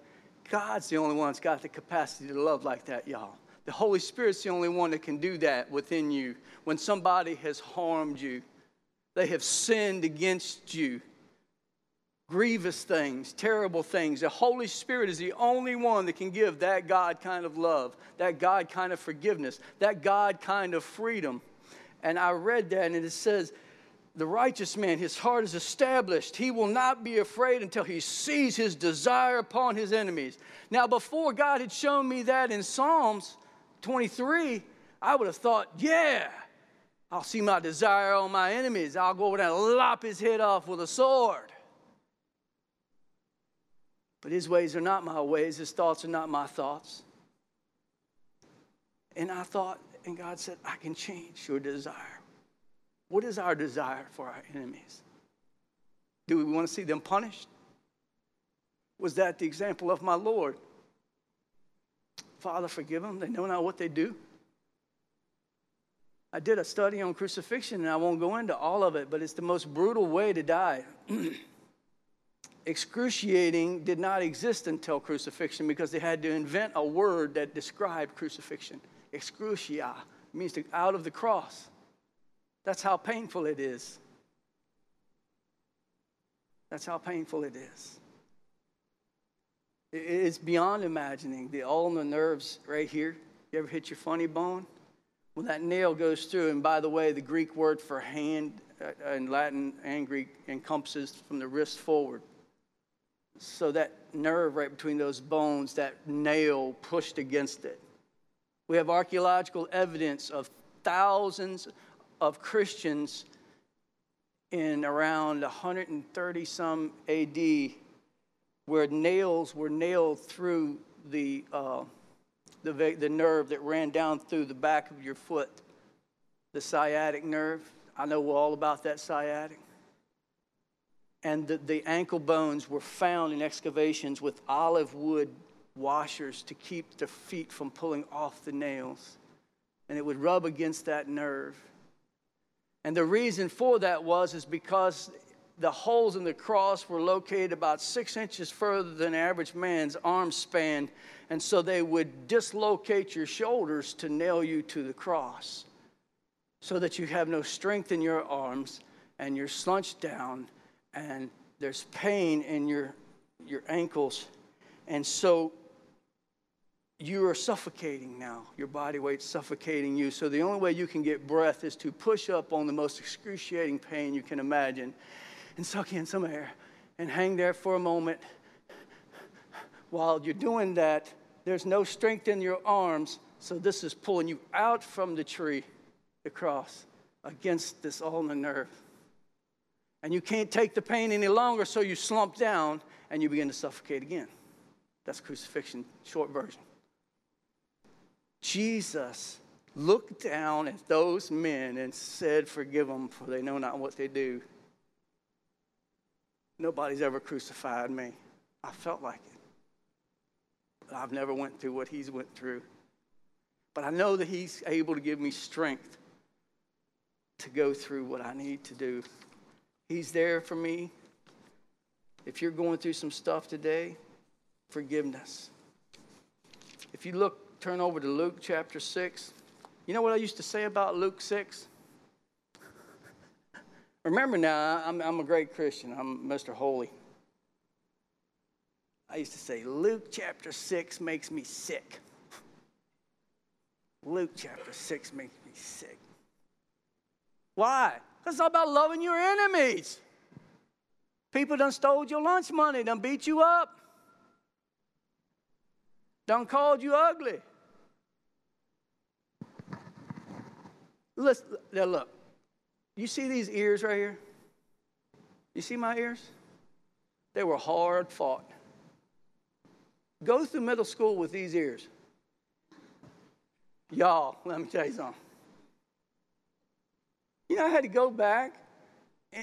God's the only one that's got the capacity to love like that, y'all. The Holy Spirit's the only one that can do that within you. When somebody has harmed you, they have sinned against you. Grievous things, terrible things. The Holy Spirit is the only one that can give that God kind of love, that God kind of forgiveness, that God kind of freedom. And I read that, and it says, the righteous man, his heart is established. He will not be afraid until he sees his desire upon his enemies. Now, before God had shown me that in Psalms, 23, I would have thought, yeah, I'll see my desire on my enemies. I'll go over there and lop his head off with a sword. But his ways are not my ways, his thoughts are not my thoughts. And I thought, and God said, I can change your desire. What is our desire for our enemies? Do we want to see them punished? Was that the example of my Lord? Father, forgive them. They know not what they do. I did a study on crucifixion, and I won't go into all of it, but it's the most brutal way to die. Excruciating did not exist until crucifixion because they had to invent a word that described crucifixion. Excrucia means to, out of the cross. That's how painful it is. That's how painful it is. It's beyond imagining. The all in the nerves right here. You ever hit your funny bone? When that nail goes through, and by the way, the Greek word for hand uh, in Latin and Greek encompasses from the wrist forward. So that nerve right between those bones, that nail pushed against it. We have archaeological evidence of thousands of Christians in around 130 some AD where nails were nailed through the, uh, the, the nerve that ran down through the back of your foot, the sciatic nerve. I know all about that sciatic. And the, the ankle bones were found in excavations with olive wood washers to keep the feet from pulling off the nails. And it would rub against that nerve. And the reason for that was is because the holes in the cross were located about six inches further than average man's arm span. And so they would dislocate your shoulders to nail you to the cross so that you have no strength in your arms and you're slunched down and there's pain in your, your ankles. And so you are suffocating now. Your body weight's suffocating you. So the only way you can get breath is to push up on the most excruciating pain you can imagine and suck in some air and hang there for a moment. While you're doing that, there's no strength in your arms. So this is pulling you out from the tree, the cross, against this ulnar nerve. And you can't take the pain any longer, so you slump down and you begin to suffocate again. That's crucifixion, short version. Jesus looked down at those men and said, Forgive them, for they know not what they do. Nobody's ever crucified me. I felt like it. But I've never went through what he's went through. But I know that he's able to give me strength to go through what I need to do. He's there for me. If you're going through some stuff today, forgiveness. If you look turn over to Luke chapter 6. You know what I used to say about Luke 6? Remember now, I'm, I'm a great Christian. I'm Mr. Holy. I used to say, Luke chapter 6 makes me sick. Luke chapter 6 makes me sick. Why? Because it's all about loving your enemies. People done stole your lunch money, done beat you up, done called you ugly. Listen, now look. You see these ears right here? You see my ears? They were hard fought. Go through middle school with these ears. Y'all, let me tell you something. You know, I had to go back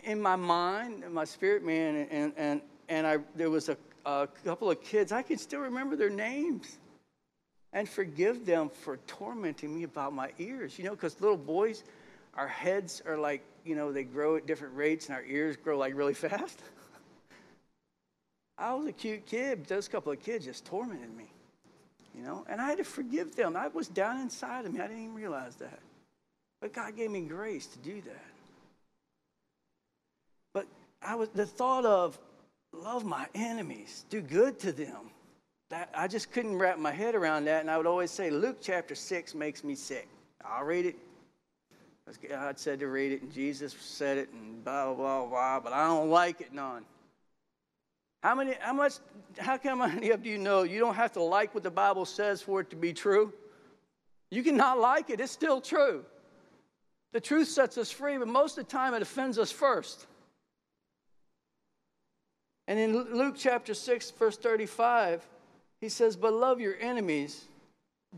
in my mind, in my spirit, man, and, and, and I, there was a, a couple of kids, I can still remember their names and forgive them for tormenting me about my ears. You know, because little boys, our heads are like, you know, they grow at different rates and our ears grow like really fast. I was a cute kid, but those couple of kids just tormented me, you know, and I had to forgive them. I was down inside of me. I didn't even realize that. But God gave me grace to do that. But I was the thought of love my enemies, do good to them that, I just couldn't wrap my head around that. And I would always say, Luke chapter 6 makes me sick. I'll read it. God said to read it, and Jesus said it, and blah, blah, blah, but I don't like it none. How many, how much, how come many of you know you don't have to like what the Bible says for it to be true? You cannot like it, it's still true. The truth sets us free, but most of the time it offends us first. And in Luke chapter 6, verse 35, he says, But love your enemies,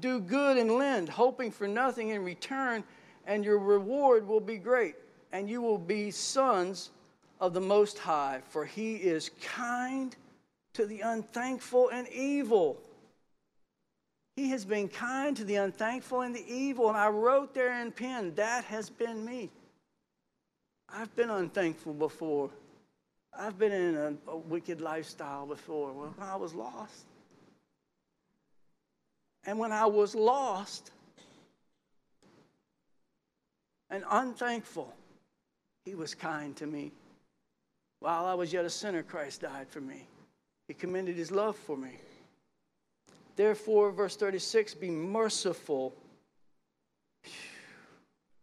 do good and lend, hoping for nothing in return, and your reward will be great, and you will be sons of the Most High, for he is kind to the unthankful and evil. He has been kind to the unthankful and the evil. And I wrote there in pen, that has been me. I've been unthankful before. I've been in a, a wicked lifestyle before when I was lost. And when I was lost and unthankful, He was kind to me. While I was yet a sinner, Christ died for me. He commended His love for me. Therefore, verse 36 be merciful.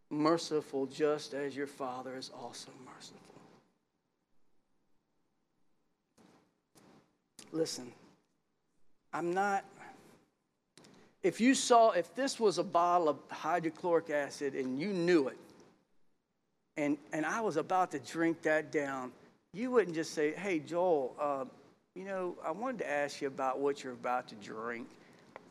Merciful just as your Father is also merciful. Listen, I'm not. If you saw, if this was a bottle of hydrochloric acid and you knew it, and, and I was about to drink that down, you wouldn't just say, Hey, Joel, uh, you know, I wanted to ask you about what you're about to drink.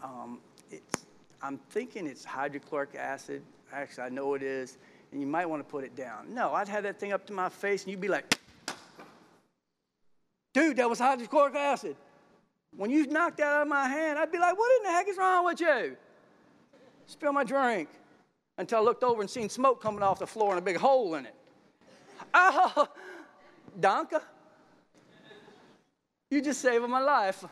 Um, it's, I'm thinking it's hydrochloric acid. Actually, I know it is, and you might want to put it down. No, I'd have that thing up to my face, and you'd be like, dude, that was hydrochloric acid. When you knocked that out of my hand, I'd be like, what in the heck is wrong with you? Spill my drink. Until I looked over and seen smoke coming off the floor and a big hole in it. Oh, Donka. You just saved my life.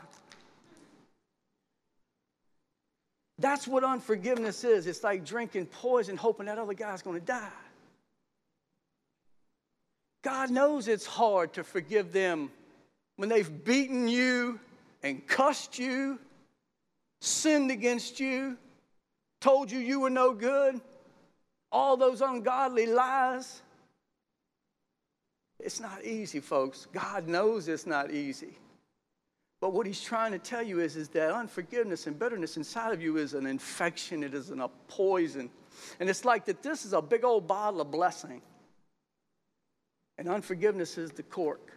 That's what unforgiveness is. It's like drinking poison, hoping that other guy's going to die. God knows it's hard to forgive them when they've beaten you and cussed you, sinned against you, told you you were no good, all those ungodly lies. It's not easy, folks. God knows it's not easy. But what he's trying to tell you is, is that unforgiveness and bitterness inside of you is an infection, it is a poison. And it's like that this is a big old bottle of blessing. And unforgiveness is the cork.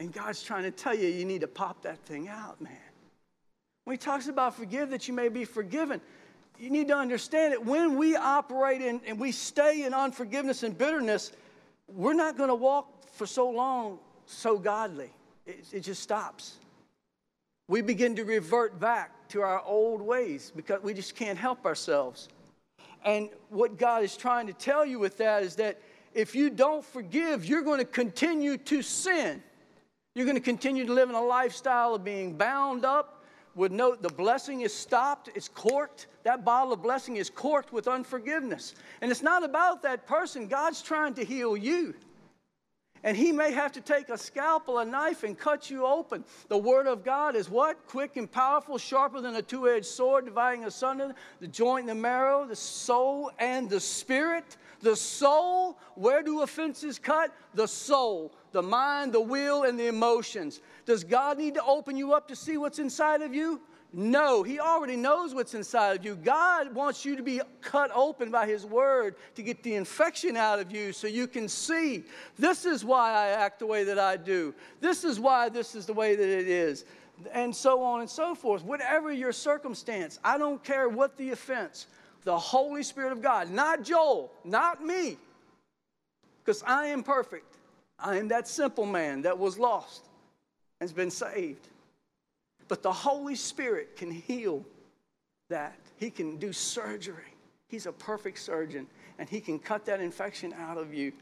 And God's trying to tell you, you need to pop that thing out, man. When he talks about forgive that you may be forgiven, you need to understand that when we operate in, and we stay in unforgiveness and bitterness, we're not going to walk for so long so godly. It, it just stops. We begin to revert back to our old ways because we just can't help ourselves. And what God is trying to tell you with that is that if you don't forgive, you're going to continue to sin. You're going to continue to live in a lifestyle of being bound up with no, the blessing is stopped, it's corked. That bottle of blessing is corked with unforgiveness. And it's not about that person. God's trying to heal you. And he may have to take a scalpel, a knife, and cut you open. The word of God is what? Quick and powerful, sharper than a two edged sword, dividing asunder the joint and the marrow, the soul and the spirit. The soul, where do offenses cut? The soul, the mind, the will, and the emotions. Does God need to open you up to see what's inside of you? No, He already knows what's inside of you. God wants you to be cut open by His Word to get the infection out of you so you can see this is why I act the way that I do. This is why this is the way that it is. And so on and so forth. Whatever your circumstance, I don't care what the offense, the Holy Spirit of God, not Joel, not me, because I am perfect. I am that simple man that was lost and has been saved. But the Holy Spirit can heal that. He can do surgery. He's a perfect surgeon, and He can cut that infection out of you.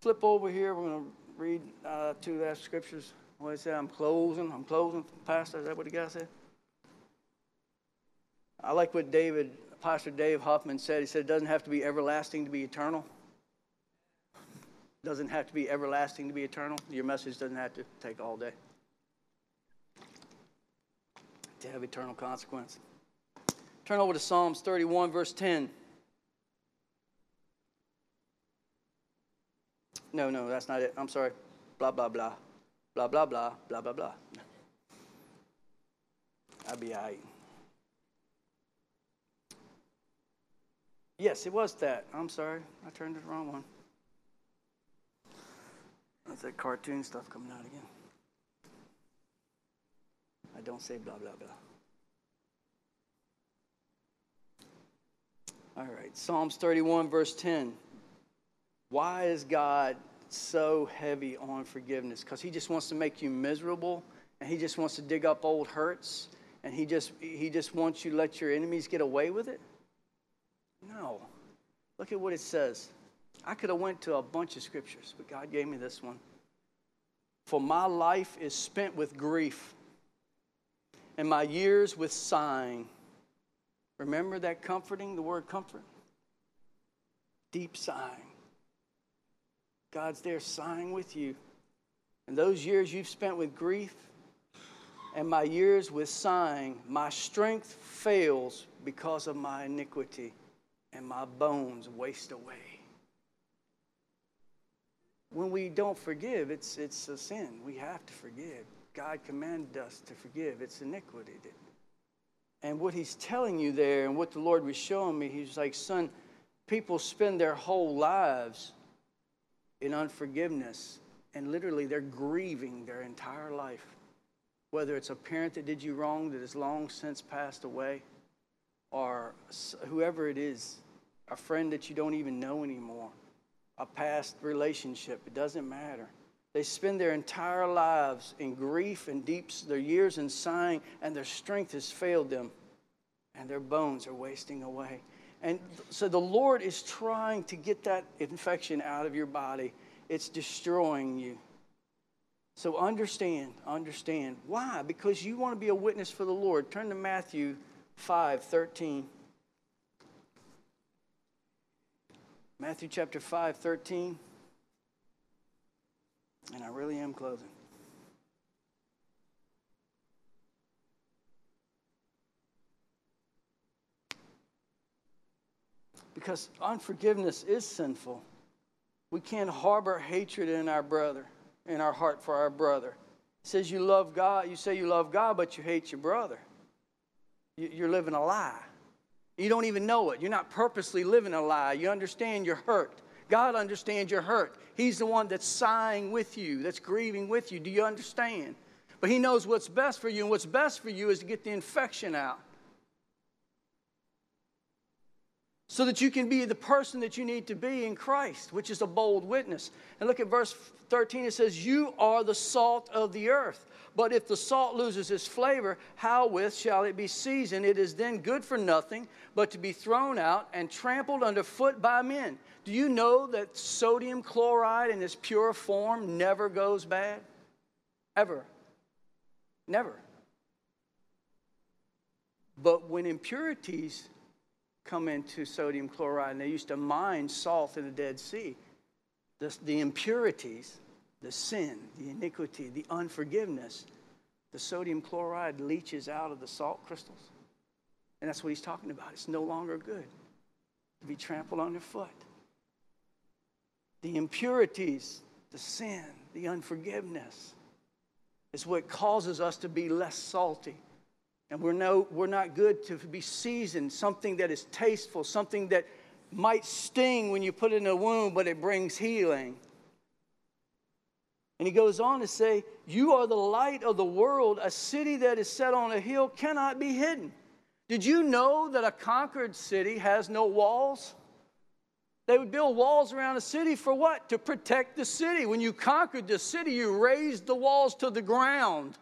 Flip over here. We're going to read uh, two last scriptures. What that? I'm closing. I'm closing, Pastor. Is that what the guy said? I like what David, Pastor Dave Hoffman said. He said it doesn't have to be everlasting to be eternal. Doesn't have to be everlasting to be eternal. Your message doesn't have to take all day to have eternal consequence. Turn over to Psalms 31, verse 10. No, no, that's not it. I'm sorry. Blah, blah, blah. Blah, blah, blah. Blah, blah, blah. I'll be all right. Yes, it was that. I'm sorry. I turned to the wrong one. That's that cartoon stuff coming out again. I don't say blah, blah, blah. All right, Psalms 31, verse 10. Why is God so heavy on forgiveness? Because He just wants to make you miserable and He just wants to dig up old hurts and He just, he just wants you to let your enemies get away with it? No. Look at what it says. I could have went to a bunch of scriptures, but God gave me this one. For my life is spent with grief and my years with sighing. Remember that comforting, the word comfort? Deep sighing. God's there sighing with you. And those years you've spent with grief and my years with sighing. My strength fails because of my iniquity, and my bones waste away. When we don't forgive, it's, it's a sin. We have to forgive. God commanded us to forgive. It's iniquity. And what he's telling you there, and what the Lord was showing me, he's like, son, people spend their whole lives in unforgiveness, and literally they're grieving their entire life. Whether it's a parent that did you wrong that has long since passed away, or whoever it is, a friend that you don't even know anymore, a past relationship, it doesn't matter. They spend their entire lives in grief and deep, their years in sighing, and their strength has failed them, and their bones are wasting away. And so the Lord is trying to get that infection out of your body. It's destroying you. So understand, understand. Why? Because you want to be a witness for the Lord. Turn to Matthew 5 13. Matthew chapter 5 13. And I really am closing. Because unforgiveness is sinful. We can't harbor hatred in our brother, in our heart for our brother. It says you love God, you say you love God, but you hate your brother. You're living a lie. You don't even know it. You're not purposely living a lie. You understand you're hurt. God understands you're hurt. He's the one that's sighing with you, that's grieving with you. Do you understand? But He knows what's best for you, and what's best for you is to get the infection out. So that you can be the person that you need to be in Christ, which is a bold witness. And look at verse 13, it says, You are the salt of the earth. But if the salt loses its flavor, how with shall it be seasoned? It is then good for nothing but to be thrown out and trampled underfoot by men. Do you know that sodium chloride in its pure form never goes bad? Ever. Never. But when impurities come into sodium chloride, and they used to mine salt in the Dead Sea, the, the impurities, the sin, the iniquity, the unforgiveness, the sodium chloride leaches out of the salt crystals. And that's what he's talking about. It's no longer good to be trampled underfoot the impurities, the sin, the unforgiveness is what causes us to be less salty. And we're, no, we're not good to be seasoned, something that is tasteful, something that might sting when you put it in a wound, but it brings healing. And he goes on to say, You are the light of the world. A city that is set on a hill cannot be hidden. Did you know that a conquered city has no walls? They would build walls around a city for what? To protect the city. When you conquered the city, you razed the walls to the ground.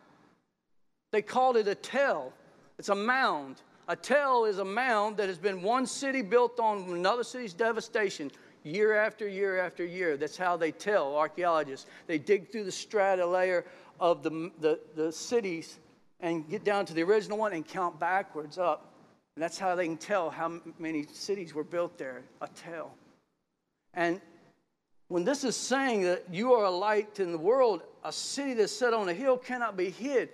They called it a tell. It's a mound. A tell is a mound that has been one city built on another city's devastation year after year after year. That's how they tell archaeologists. They dig through the strata layer of the, the, the cities and get down to the original one and count backwards up. And that's how they can tell how many cities were built there. A tell. And when this is saying that you are a light in the world, a city that's set on a hill cannot be hid.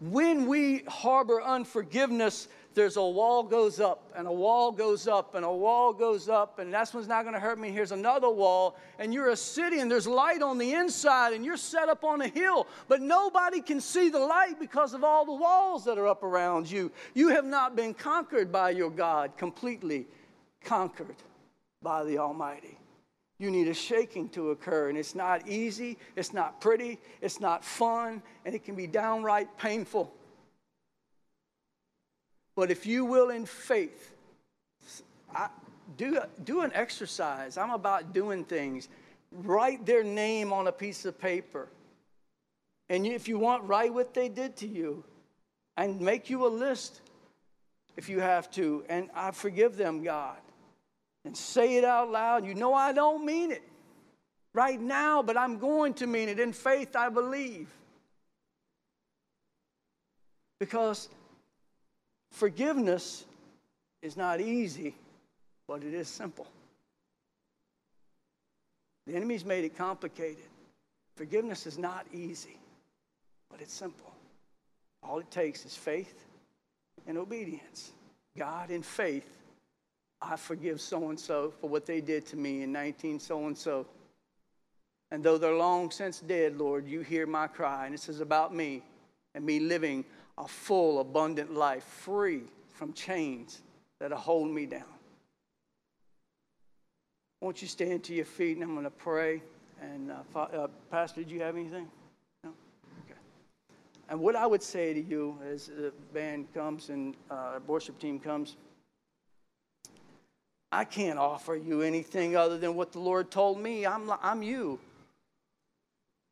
When we harbor unforgiveness, there's a wall goes up and a wall goes up and a wall goes up and that's one's not going to hurt me here's another wall and you're a city and there's light on the inside and you're set up on a hill but nobody can see the light because of all the walls that are up around you you have not been conquered by your god completely conquered by the almighty you need a shaking to occur. And it's not easy, it's not pretty, it's not fun, and it can be downright painful. But if you will, in faith, I, do, do an exercise. I'm about doing things. Write their name on a piece of paper. And if you want, write what they did to you and make you a list if you have to. And I forgive them, God and say it out loud. You know, I don't mean it right now, but I'm going to mean it. In faith, I believe. Because forgiveness is not easy, but it is simple. The enemy's made it complicated. Forgiveness is not easy, but it's simple. All it takes is faith and obedience. God, in faith, I forgive so and so for what they did to me in 19 so and so. And though they're long since dead, Lord, you hear my cry. And this is about me and me living a full, abundant life, free from chains that are holding me down. Won't you stand to your feet and I'm going to pray? And uh, uh, Pastor, did you have anything? No? Okay. And what I would say to you as the band comes and uh, worship team comes, I can't offer you anything other than what the Lord told me. I'm, I'm you.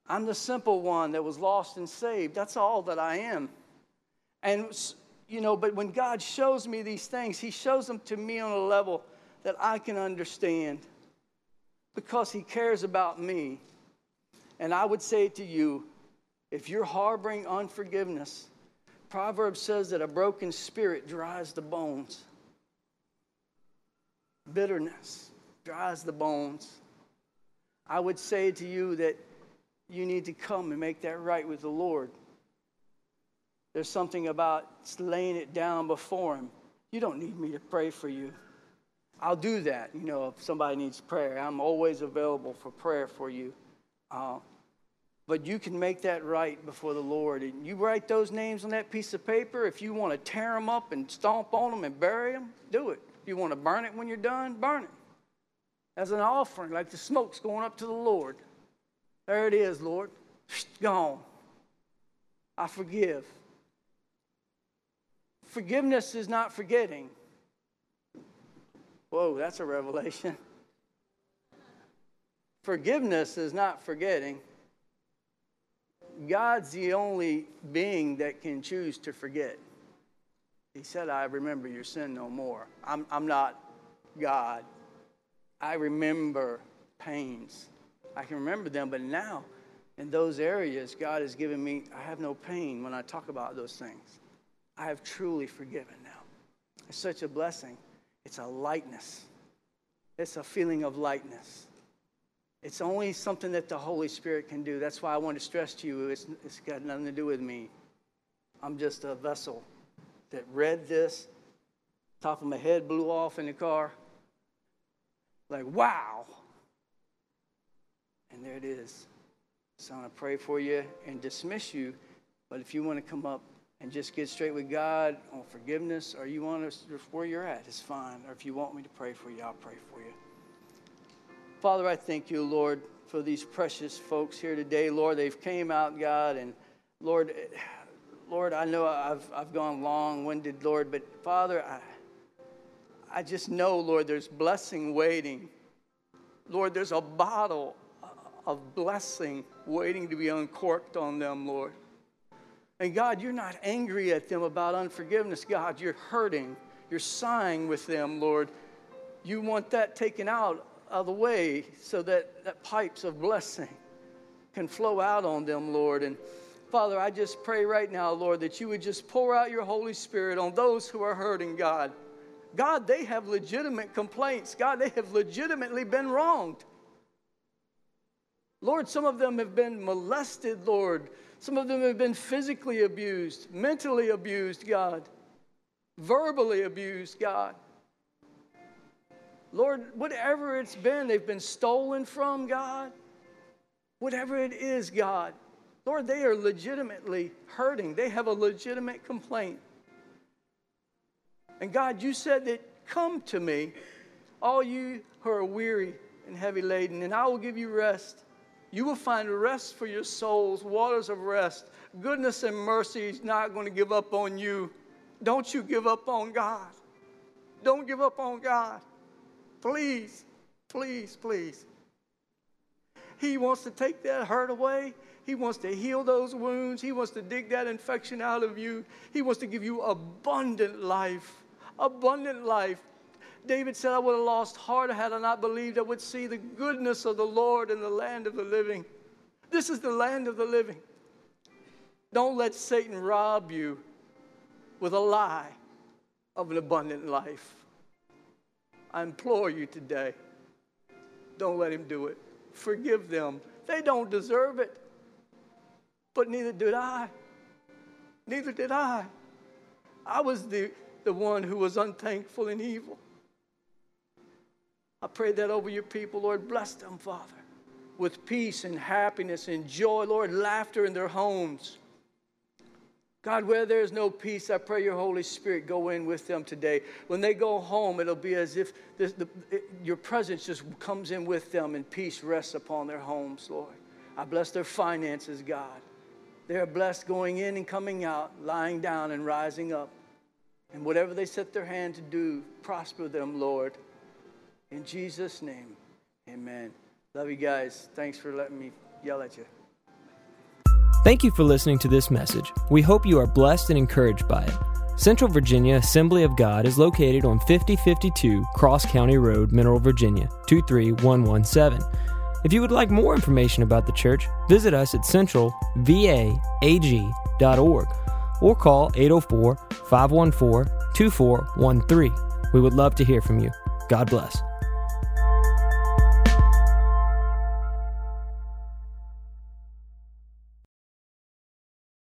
I'm the simple one that was lost and saved. That's all that I am. And, you know, but when God shows me these things, He shows them to me on a level that I can understand because He cares about me. And I would say to you, if you're harboring unforgiveness, Proverbs says that a broken spirit dries the bones. Bitterness dries the bones. I would say to you that you need to come and make that right with the Lord. There's something about laying it down before Him. You don't need me to pray for you. I'll do that. You know, if somebody needs prayer, I'm always available for prayer for you. Uh, but you can make that right before the Lord. And you write those names on that piece of paper. If you want to tear them up and stomp on them and bury them, do it. If you want to burn it when you're done, burn it. As an offering, like the smoke's going up to the Lord. There it is, Lord. Gone. I forgive. Forgiveness is not forgetting. Whoa, that's a revelation. Forgiveness is not forgetting. God's the only being that can choose to forget. He said, I remember your sin no more. I'm, I'm not God. I remember pains. I can remember them, but now in those areas, God has given me, I have no pain when I talk about those things. I have truly forgiven now. It's such a blessing. It's a lightness, it's a feeling of lightness. It's only something that the Holy Spirit can do. That's why I want to stress to you it's, it's got nothing to do with me. I'm just a vessel that read this, top of my head blew off in the car. Like, wow. And there it is. So I'm going to pray for you and dismiss you. But if you want to come up and just get straight with God on forgiveness, or you want to, where you're at, it's fine. Or if you want me to pray for you, I'll pray for you. Father, I thank you, Lord, for these precious folks here today. Lord, they've came out, God, and Lord, Lord, I know I've, I've gone long winded, Lord, but Father, I, I just know, Lord, there's blessing waiting. Lord, there's a bottle of blessing waiting to be uncorked on them, Lord. And God, you're not angry at them about unforgiveness. God, you're hurting. You're sighing with them, Lord. You want that taken out of the way so that, that pipes of blessing can flow out on them, Lord. And Father, I just pray right now, Lord, that you would just pour out your Holy Spirit on those who are hurting, God. God, they have legitimate complaints. God, they have legitimately been wronged. Lord, some of them have been molested, Lord. Some of them have been physically abused, mentally abused, God, verbally abused, God. Lord, whatever it's been, they've been stolen from, God. Whatever it is, God. Lord, they are legitimately hurting. They have a legitimate complaint. And God, you said that come to me, all you who are weary and heavy laden, and I will give you rest. You will find rest for your souls, waters of rest. Goodness and mercy is not going to give up on you. Don't you give up on God. Don't give up on God. Please, please, please. He wants to take that hurt away. He wants to heal those wounds. He wants to dig that infection out of you. He wants to give you abundant life. Abundant life. David said, I would have lost heart had I not believed I would see the goodness of the Lord in the land of the living. This is the land of the living. Don't let Satan rob you with a lie of an abundant life. I implore you today, don't let him do it. Forgive them. They don't deserve it but neither did I. Neither did I. I was the, the one who was unthankful and evil. I pray that over your people, Lord. Bless them, Father, with peace and happiness and joy, Lord, laughter in their homes. God, where there's no peace, I pray your Holy Spirit go in with them today. When they go home, it'll be as if this, the, it, your presence just comes in with them and peace rests upon their homes, Lord. I bless their finances, God. They are blessed going in and coming out, lying down and rising up. And whatever they set their hand to do, prosper them, Lord. In Jesus' name, amen. Love you guys. Thanks for letting me yell at you. Thank you for listening to this message. We hope you are blessed and encouraged by it. Central Virginia Assembly of God is located on 5052 Cross County Road, Mineral, Virginia 23117. If you would like more information about the church, visit us at centralvaag.org or call 804 514 2413. We would love to hear from you. God bless.